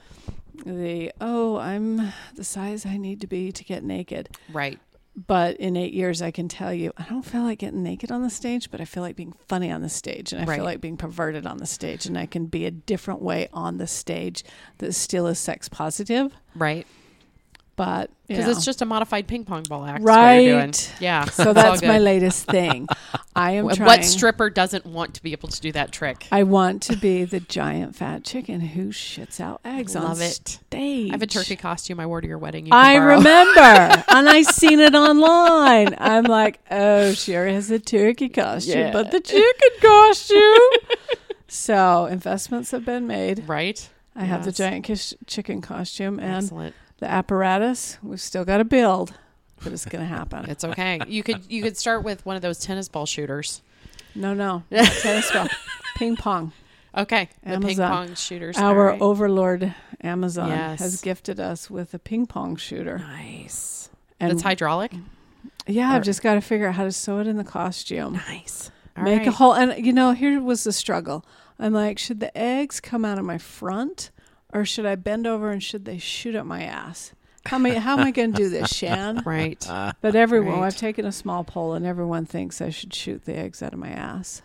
[SPEAKER 4] the, oh, I'm the size I need to be to get naked.
[SPEAKER 3] Right.
[SPEAKER 4] But in eight years, I can tell you, I don't feel like getting naked on the stage, but I feel like being funny on the stage. And I
[SPEAKER 3] Right.
[SPEAKER 4] feel like being perverted on the stage. And I can be a different way on the stage that still is sex positive.
[SPEAKER 3] Right.
[SPEAKER 4] But,
[SPEAKER 3] Because it's just a modified ping pong ball act. is you're doing.
[SPEAKER 4] Right.
[SPEAKER 3] Yeah.
[SPEAKER 4] so that's my latest thing. I am
[SPEAKER 3] What
[SPEAKER 4] trying.
[SPEAKER 3] stripper doesn't want to be able to do that trick?
[SPEAKER 4] I want to be the giant fat chicken who shits out eggs on
[SPEAKER 3] Love it.
[SPEAKER 4] stage.
[SPEAKER 3] I have a turkey costume I wore to your wedding. You
[SPEAKER 4] I
[SPEAKER 3] borrow.
[SPEAKER 4] remember, and I seen it online. I'm like, oh, she already has a turkey costume,
[SPEAKER 3] Yeah.
[SPEAKER 4] but the chicken costume. so investments have been made.
[SPEAKER 3] Right.
[SPEAKER 4] I have the
[SPEAKER 3] Yes.
[SPEAKER 4] giant kish- chicken costume and
[SPEAKER 3] Excellent.
[SPEAKER 4] The apparatus. We've still got to build, but it's going to happen.
[SPEAKER 3] It's okay. You could you could start with one of those tennis ball shooters.
[SPEAKER 4] no, no, tennis ball, ping pong.
[SPEAKER 3] Okay. The ping pong shooters.
[SPEAKER 4] Our
[SPEAKER 3] right.
[SPEAKER 4] overlord Amazon
[SPEAKER 3] Yes.
[SPEAKER 4] has gifted us with a ping pong shooter.
[SPEAKER 3] nice.
[SPEAKER 4] And
[SPEAKER 3] it's hydraulic.
[SPEAKER 4] yeah,
[SPEAKER 3] or-
[SPEAKER 4] I've just got to figure out how to sew it in the costume.
[SPEAKER 3] Nice. All
[SPEAKER 4] Make
[SPEAKER 3] right.
[SPEAKER 4] a hole. And you know, here was the struggle. I'm like, should the eggs come out of my front, or should I bend over and should they shoot up my ass? How am I, how am I going to do this, Shan?
[SPEAKER 3] Right.
[SPEAKER 1] Uh,
[SPEAKER 4] But everyone,
[SPEAKER 3] Right.
[SPEAKER 4] I've taken a small poll, and everyone thinks I should shoot the eggs out of my ass.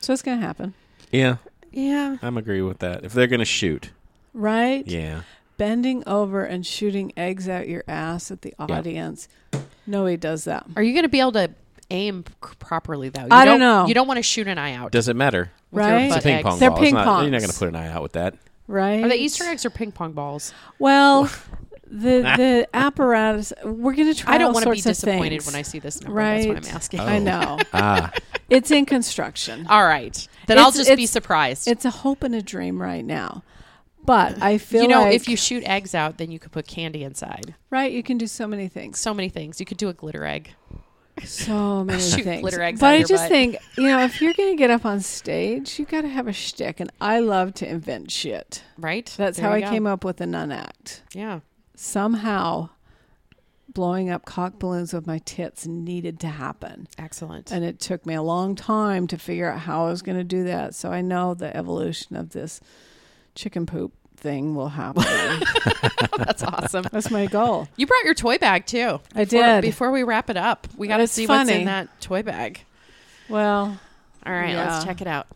[SPEAKER 4] So it's going to happen,
[SPEAKER 1] yeah,
[SPEAKER 3] Yeah.
[SPEAKER 1] I'm agree with that. If they're gonna shoot,
[SPEAKER 4] right?
[SPEAKER 1] yeah,
[SPEAKER 4] Bending over and shooting eggs out your ass at the
[SPEAKER 1] Yeah.
[SPEAKER 4] audience. Nobody does that.
[SPEAKER 3] Are you going to be able to aim c- properly though? You
[SPEAKER 4] I don't know.
[SPEAKER 3] You don't want to shoot an eye out.
[SPEAKER 1] does it matter?
[SPEAKER 4] Right?
[SPEAKER 1] It's a
[SPEAKER 3] butt
[SPEAKER 1] ping
[SPEAKER 3] eggs.
[SPEAKER 1] pong
[SPEAKER 4] They're
[SPEAKER 1] ball.
[SPEAKER 4] Ping
[SPEAKER 1] not- You're not gonna put an eye out with that.
[SPEAKER 4] Right?
[SPEAKER 3] Are they Easter eggs or ping pong balls?
[SPEAKER 4] Well, the the apparatus. We're going to try.
[SPEAKER 3] I don't want to be disappointed
[SPEAKER 4] things.
[SPEAKER 3] when I see this number. That's what I'm asking.
[SPEAKER 4] I
[SPEAKER 1] Oh.
[SPEAKER 4] know
[SPEAKER 1] Ah,
[SPEAKER 4] it's in construction.
[SPEAKER 3] All right. Then I'll just be surprised.
[SPEAKER 4] It's a hope and a dream right now, but I feel
[SPEAKER 3] you know,
[SPEAKER 4] like
[SPEAKER 3] if you shoot eggs out, then you could put candy inside.
[SPEAKER 4] right, you can do so many things.
[SPEAKER 3] So many things. You could do a glitter egg.
[SPEAKER 4] So many
[SPEAKER 3] Shoot
[SPEAKER 4] things.
[SPEAKER 3] glitter eggs
[SPEAKER 4] but I just
[SPEAKER 3] butt.
[SPEAKER 4] think you know if you're going to get up on stage, you got to have a shtick, and I love to invent shit.
[SPEAKER 3] Right?
[SPEAKER 4] That's
[SPEAKER 3] There
[SPEAKER 4] how I
[SPEAKER 3] go.
[SPEAKER 4] came up with the nun act.
[SPEAKER 3] Yeah.
[SPEAKER 4] Somehow, blowing up cock balloons with my tits needed to happen.
[SPEAKER 3] Excellent.
[SPEAKER 4] And it took me a long time to figure out how I was going to do that. So I know the evolution of this chicken poop thing will happen.
[SPEAKER 3] That's awesome.
[SPEAKER 4] That's my goal.
[SPEAKER 3] You brought your toy bag too.
[SPEAKER 4] I
[SPEAKER 3] Before-
[SPEAKER 4] did.
[SPEAKER 3] Before we wrap it up, we got to
[SPEAKER 4] It's
[SPEAKER 3] see what's in that toy bag.
[SPEAKER 4] Well,
[SPEAKER 3] All right,
[SPEAKER 4] Yeah.
[SPEAKER 3] let's check it out.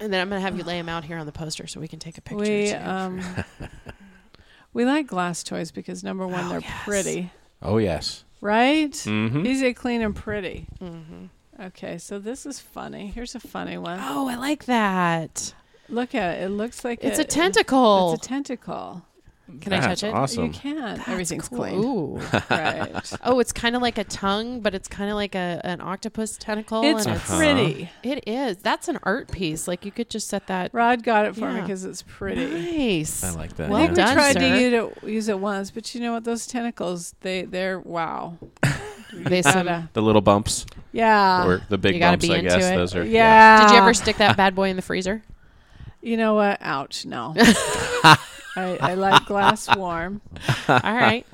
[SPEAKER 3] And then I'm going to have you lay them out here on the poster so we can take a picture.
[SPEAKER 4] we
[SPEAKER 3] too.
[SPEAKER 4] um, we like glass toys because number one,
[SPEAKER 3] Oh,
[SPEAKER 4] they're
[SPEAKER 3] yes.
[SPEAKER 4] pretty,
[SPEAKER 1] Oh yes.
[SPEAKER 4] right?
[SPEAKER 1] Mm-hmm.
[SPEAKER 4] Easy, clean, and pretty.
[SPEAKER 3] Mhm.
[SPEAKER 4] Okay, so this is funny. Here's a funny one.
[SPEAKER 3] Oh, I like that.
[SPEAKER 4] Look at it. It looks like
[SPEAKER 3] It's a
[SPEAKER 4] it-
[SPEAKER 3] tentacle.
[SPEAKER 4] It's a tentacle.
[SPEAKER 3] Can I touch it?
[SPEAKER 1] Awesome.
[SPEAKER 4] You can.
[SPEAKER 3] That's
[SPEAKER 4] Everything's
[SPEAKER 3] cool.
[SPEAKER 4] clean.
[SPEAKER 3] Ooh.
[SPEAKER 4] right.
[SPEAKER 3] oh, it's kind of like a tongue, but it's kind of like a an octopus tentacle.
[SPEAKER 4] It's
[SPEAKER 3] and
[SPEAKER 1] Uh-huh.
[SPEAKER 4] pretty.
[SPEAKER 3] It is. That's an art piece. Like you could just set that.
[SPEAKER 4] Rod got it for me because it's pretty.
[SPEAKER 3] Nice.
[SPEAKER 1] I like that.
[SPEAKER 3] Well
[SPEAKER 4] I
[SPEAKER 1] yeah.
[SPEAKER 4] think
[SPEAKER 3] done,
[SPEAKER 4] we tried
[SPEAKER 3] sir.
[SPEAKER 4] to use it, use it once, but you know what? Those tentacles, they they're wow.
[SPEAKER 3] They
[SPEAKER 4] You
[SPEAKER 3] some-
[SPEAKER 1] The little bumps
[SPEAKER 4] yeah.
[SPEAKER 1] or the big
[SPEAKER 3] You
[SPEAKER 1] bumps.
[SPEAKER 3] be
[SPEAKER 1] I
[SPEAKER 3] into
[SPEAKER 1] guess
[SPEAKER 3] it.
[SPEAKER 1] those are.
[SPEAKER 4] yeah.
[SPEAKER 3] Did you ever stick that bad boy in the freezer?
[SPEAKER 4] You know what? Ouch! No. I, I like glass warm,
[SPEAKER 3] All right.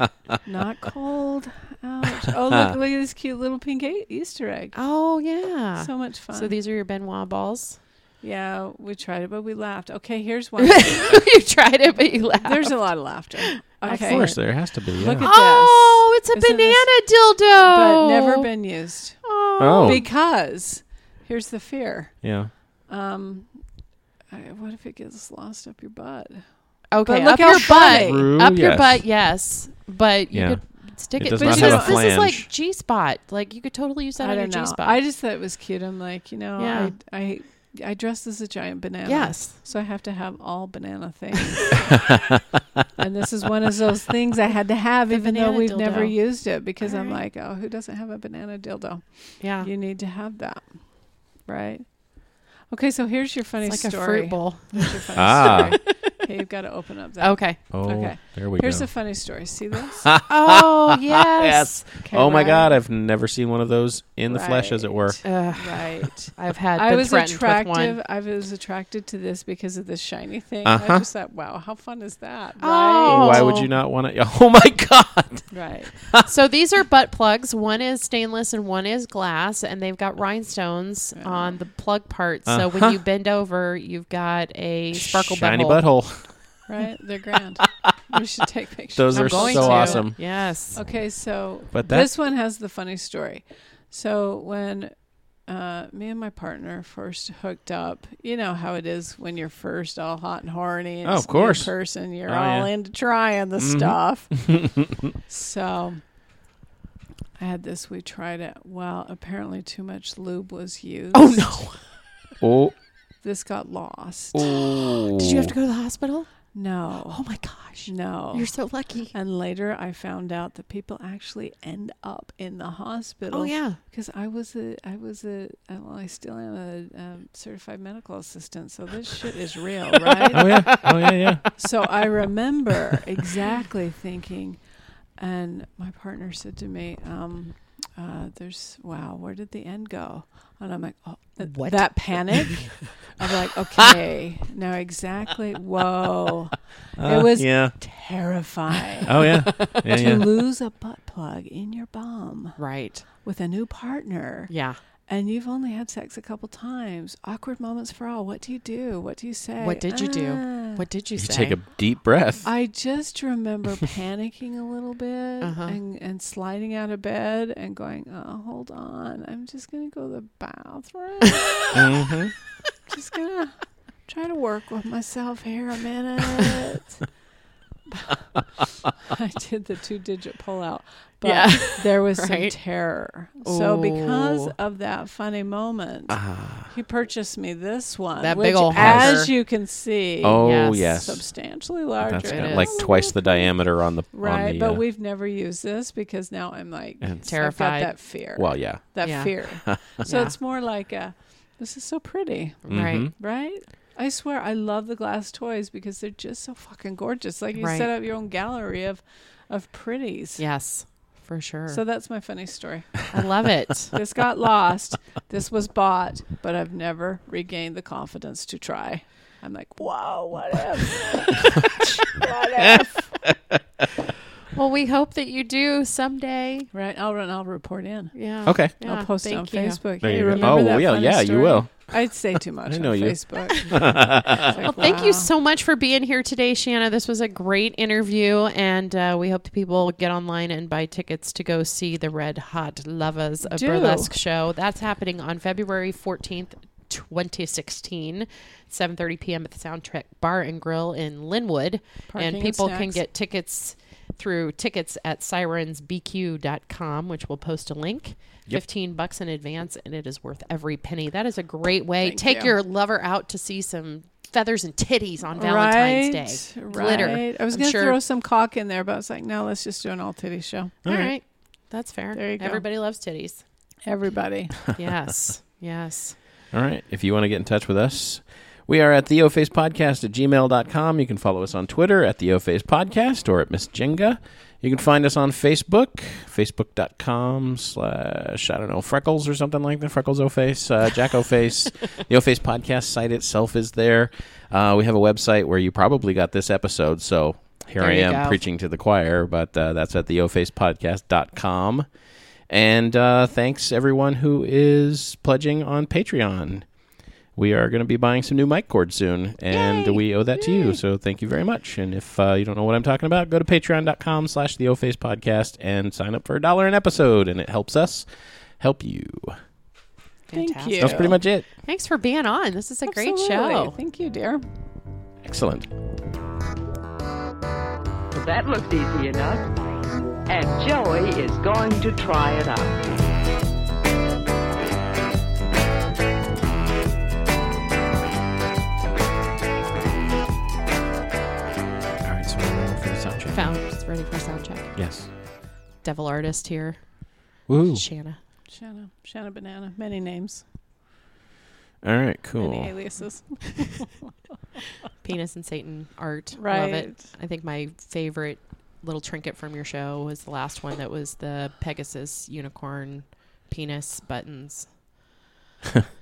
[SPEAKER 4] not cold. Ouch! Oh look, look at this cute little pink Easter egg.
[SPEAKER 3] Oh yeah.
[SPEAKER 4] So much fun.
[SPEAKER 3] So these are your Ben Wa balls.
[SPEAKER 4] yeah, we tried it, but we laughed. Okay, here's one.
[SPEAKER 3] you tried it, but you laughed.
[SPEAKER 4] There's a lot of laughter. Okay.
[SPEAKER 1] Of course, there has to be. Yeah.
[SPEAKER 4] Look at this.
[SPEAKER 3] oh, it's a
[SPEAKER 4] Isn't
[SPEAKER 3] banana
[SPEAKER 4] this-
[SPEAKER 3] dildo.
[SPEAKER 4] but never been used
[SPEAKER 3] Oh.
[SPEAKER 1] Oh.
[SPEAKER 4] because here's the fear.
[SPEAKER 1] yeah.
[SPEAKER 4] Um, I, what if it gets lost up your butt?
[SPEAKER 3] Okay,
[SPEAKER 4] But look
[SPEAKER 3] up your butt.
[SPEAKER 1] True,
[SPEAKER 3] up your butt, yes. But you
[SPEAKER 1] Yeah.
[SPEAKER 3] could stick
[SPEAKER 1] It
[SPEAKER 3] it. but
[SPEAKER 4] not
[SPEAKER 3] this, is, this is like
[SPEAKER 1] flange.
[SPEAKER 3] G spot. Like you could totally use that
[SPEAKER 4] I
[SPEAKER 3] on your
[SPEAKER 4] don't know.
[SPEAKER 3] G spot.
[SPEAKER 4] I just thought it was cute. I'm like, you know,
[SPEAKER 3] Yeah.
[SPEAKER 4] I, I I dressed as a giant banana.
[SPEAKER 3] yes.
[SPEAKER 4] So I have to have all banana things. and this is one of those things I had to have,
[SPEAKER 3] The
[SPEAKER 4] even though we've never used it, because I'm
[SPEAKER 3] Alright.
[SPEAKER 4] like, oh, who doesn't have a banana dildo?
[SPEAKER 3] Yeah.
[SPEAKER 4] You need to have that, right? Okay, so here's your funny
[SPEAKER 3] It's like
[SPEAKER 4] story.
[SPEAKER 3] a fruit bowl.
[SPEAKER 4] Here's your funny
[SPEAKER 1] Ah.
[SPEAKER 4] story. Okay, you've got to open up that.
[SPEAKER 3] Okay.
[SPEAKER 1] Oh,
[SPEAKER 4] Okay.
[SPEAKER 1] there we
[SPEAKER 4] Here's
[SPEAKER 1] go.
[SPEAKER 4] Here's a funny story. See this?
[SPEAKER 3] Oh yes.
[SPEAKER 4] Okay,
[SPEAKER 1] oh my
[SPEAKER 4] right,
[SPEAKER 1] God, I've never seen one of those in the flesh, as it were.
[SPEAKER 4] Right. Right.
[SPEAKER 3] I've had.
[SPEAKER 4] I was
[SPEAKER 3] threatened with
[SPEAKER 4] attractive.
[SPEAKER 3] one.
[SPEAKER 4] I was attracted to this because of this shiny thing.
[SPEAKER 1] Uh-huh.
[SPEAKER 4] I just thought, wow, how fun is that?
[SPEAKER 3] Oh.
[SPEAKER 1] Why would you not want to? Oh my God!
[SPEAKER 4] Right. Right.
[SPEAKER 3] so these are butt plugs. One is stainless and one is glass, and they've got rhinestones
[SPEAKER 4] Yeah.
[SPEAKER 3] on the plug part. So when
[SPEAKER 1] Uh-huh.
[SPEAKER 3] you bend over, you've got a sparkle
[SPEAKER 1] Shiny
[SPEAKER 3] butthole.
[SPEAKER 1] butthole.
[SPEAKER 4] Right. They're grand. we should take pictures.
[SPEAKER 1] Those
[SPEAKER 3] I'm
[SPEAKER 1] are
[SPEAKER 3] going
[SPEAKER 1] so
[SPEAKER 3] to.
[SPEAKER 1] awesome.
[SPEAKER 3] Yes.
[SPEAKER 4] Okay, so
[SPEAKER 1] But that
[SPEAKER 4] this one has the funny story. So when uh, me and my partner first hooked up, you know how it is when you're first all hot and horny. And
[SPEAKER 1] Oh, of
[SPEAKER 4] a new
[SPEAKER 1] course.
[SPEAKER 4] person, you're
[SPEAKER 1] Oh,
[SPEAKER 4] all
[SPEAKER 1] yeah.
[SPEAKER 4] into trying the
[SPEAKER 1] Mhm.
[SPEAKER 4] stuff. so I had this. We tried it. Well, apparently too much lube was used.
[SPEAKER 3] Oh no!
[SPEAKER 1] oh,
[SPEAKER 4] This got lost.
[SPEAKER 1] oh.
[SPEAKER 3] Did you have to go to the hospital?
[SPEAKER 4] No.
[SPEAKER 3] Oh my gosh!
[SPEAKER 4] No.
[SPEAKER 3] You're so lucky.
[SPEAKER 4] and later I found out that people actually end up in the hospital.
[SPEAKER 3] Oh yeah.
[SPEAKER 4] Because I was a, I was a, uh, well, I still am a um, certified medical assistant, so this shit is real, right?
[SPEAKER 1] Oh yeah. Oh yeah. Yeah.
[SPEAKER 4] so I remember exactly thinking, and my partner said to me, um, uh, "There's wow, where did the end go?" And I'm like, "Oh, th-
[SPEAKER 3] What?
[SPEAKER 4] That panic." I'm like, "Okay, now exactly." Whoa,
[SPEAKER 1] Uh,
[SPEAKER 4] was-
[SPEAKER 1] Yeah.
[SPEAKER 4] terrifying
[SPEAKER 1] Oh yeah. Yeah.
[SPEAKER 4] to
[SPEAKER 1] Yeah.
[SPEAKER 4] lose a butt plug in your bum
[SPEAKER 3] Right.
[SPEAKER 4] with a new partner.
[SPEAKER 3] Yeah.
[SPEAKER 4] And you've only had sex a couple times. Awkward moments for all. What do you do? What do you say?
[SPEAKER 3] What did you do?
[SPEAKER 4] Ah.
[SPEAKER 3] What did you, say?
[SPEAKER 1] You
[SPEAKER 3] say?
[SPEAKER 1] take a deep breath.
[SPEAKER 4] I just remember panicking a little bit
[SPEAKER 3] Uh-huh.
[SPEAKER 4] and, and sliding out of bed and going, oh, hold on. I'm just going to go to the bathroom.
[SPEAKER 1] hmm
[SPEAKER 4] just going to try to work with myself here a minute. I did the two digit pull out. But
[SPEAKER 3] Yeah.
[SPEAKER 4] there was some
[SPEAKER 3] Right.
[SPEAKER 4] terror. So because of that funny moment,
[SPEAKER 1] Ah.
[SPEAKER 4] he purchased me this one.
[SPEAKER 3] That
[SPEAKER 4] which,
[SPEAKER 3] big ol'
[SPEAKER 4] as you can see,
[SPEAKER 1] Oh
[SPEAKER 3] Yes.
[SPEAKER 1] yes.
[SPEAKER 4] substantially larger.
[SPEAKER 1] That's
[SPEAKER 3] It
[SPEAKER 1] got
[SPEAKER 3] is.
[SPEAKER 1] like twice the diameter on the
[SPEAKER 4] Right,
[SPEAKER 1] On the,
[SPEAKER 4] but
[SPEAKER 1] uh,
[SPEAKER 4] we've never used this because now I'm like
[SPEAKER 1] And-
[SPEAKER 4] I've got
[SPEAKER 3] Terrified.
[SPEAKER 4] that fear.
[SPEAKER 1] well, yeah.
[SPEAKER 4] that
[SPEAKER 3] Yeah.
[SPEAKER 4] fear. so
[SPEAKER 3] Yeah.
[SPEAKER 4] it's more like a, this is so pretty,
[SPEAKER 3] Right.
[SPEAKER 1] Mhm.
[SPEAKER 4] right? I swear I love the glass toys because they're just so fucking gorgeous. Like you
[SPEAKER 3] Right.
[SPEAKER 4] set up your own gallery of of pretties.
[SPEAKER 3] Yes, for sure.
[SPEAKER 4] So that's my funny story.
[SPEAKER 3] I love it.
[SPEAKER 4] this got lost. This was bought, but I've never regained the confidence to try. I'm like, whoa, what if? what if?
[SPEAKER 3] Well, we hope that you do someday.
[SPEAKER 4] Right, I'll run. I'll report in.
[SPEAKER 3] Yeah.
[SPEAKER 1] Okay.
[SPEAKER 3] Yeah,
[SPEAKER 4] I'll post it on
[SPEAKER 3] you.
[SPEAKER 4] Facebook.
[SPEAKER 1] There
[SPEAKER 4] hey,
[SPEAKER 1] you go. Oh
[SPEAKER 4] that
[SPEAKER 1] yeah,
[SPEAKER 4] funny
[SPEAKER 1] yeah, you will.
[SPEAKER 4] I'd say too much
[SPEAKER 1] I
[SPEAKER 4] on
[SPEAKER 1] you.
[SPEAKER 4] Facebook.
[SPEAKER 3] Well, thank you so much for being here today, Shana. This was a great interview, and uh, we hope that people get online and buy tickets to go see the Red Hot Lovers of
[SPEAKER 4] Do.
[SPEAKER 3] Burlesque show. That's happening on February 14th, 2016, 7.30 p.m. at the Sound Check Bar and Grill in Lynnwood.
[SPEAKER 4] Parking
[SPEAKER 3] and
[SPEAKER 4] and
[SPEAKER 3] people can get tickets through tickets at sirensbq.com, which we'll post a link.
[SPEAKER 1] Yep.
[SPEAKER 3] 15 bucks in advance, and it is worth every penny. That is a great way.
[SPEAKER 4] Thank
[SPEAKER 3] Take
[SPEAKER 4] you.
[SPEAKER 3] your lover out to see some feathers and titties on Valentine's Day.
[SPEAKER 4] right,
[SPEAKER 3] Glitter.
[SPEAKER 4] Right. I was going to
[SPEAKER 3] sure-
[SPEAKER 4] throw some cock in there, but I was like, no, let's just do an all titty show.
[SPEAKER 3] All right. That's fair.
[SPEAKER 4] There you go.
[SPEAKER 3] Everybody loves titties.
[SPEAKER 4] Everybody.
[SPEAKER 3] Yes. yes.
[SPEAKER 1] All right. If you want to get in touch with us, we are at theofacepodcast Oface Podcast at gmail.com. You can follow us on Twitter at theofacepodcast or at Miss Jenga. You can find us on Facebook, facebook.com slash, I don't know, Freckles or something like that. Freckles Oface, uh, Jack Oface. the Oface Podcast site itself is there. Uh, we have a website where you probably got this episode, so here
[SPEAKER 3] There
[SPEAKER 1] I am
[SPEAKER 3] go.
[SPEAKER 1] preaching to the choir, but uh, that's at the ofacepodcast.com. And uh, thanks everyone who is pledging on Patreon. We are going to be buying some new mic cords soon, and
[SPEAKER 3] Yay!
[SPEAKER 1] we owe that to you. So thank you very much. And if uh, you don't know what I'm talking about, go to patreon.com slash the Oface podcast and sign up for a dollar an episode, and it helps us help you.
[SPEAKER 4] Thank you.
[SPEAKER 1] That's pretty much it.
[SPEAKER 3] Thanks for being on. This is a great show.
[SPEAKER 4] Thank you, dear.
[SPEAKER 1] Excellent.
[SPEAKER 2] That looks easy enough. And Joey is going to try it out.
[SPEAKER 3] Found. It's ready for sound check.
[SPEAKER 1] Yes.
[SPEAKER 3] Devil artist here.
[SPEAKER 1] Woohoo.
[SPEAKER 3] Shana.
[SPEAKER 4] Shana. Shana Banana. Many names.
[SPEAKER 1] All right, cool.
[SPEAKER 4] Many aliases.
[SPEAKER 3] Penis and Satan art. Love it. I think my favorite little trinket from your show was the last one that was the Pegasus unicorn penis buttons.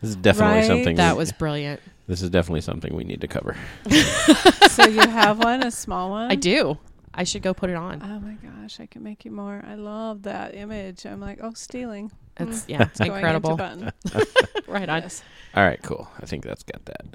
[SPEAKER 1] This is definitely
[SPEAKER 4] Right.
[SPEAKER 1] something.
[SPEAKER 3] That
[SPEAKER 1] we-
[SPEAKER 3] was brilliant.
[SPEAKER 1] This is definitely something we need to cover.
[SPEAKER 4] so you have one, a small one?
[SPEAKER 3] I do. I should go put it on.
[SPEAKER 4] Oh my gosh, I can make you more. I love that image. I'm like, oh, stealing.
[SPEAKER 3] It's
[SPEAKER 4] Mm.
[SPEAKER 3] yeah,
[SPEAKER 4] Going into
[SPEAKER 3] incredible.
[SPEAKER 4] button.
[SPEAKER 3] Right on.
[SPEAKER 4] Yes.
[SPEAKER 1] All right, cool. I think that's got that.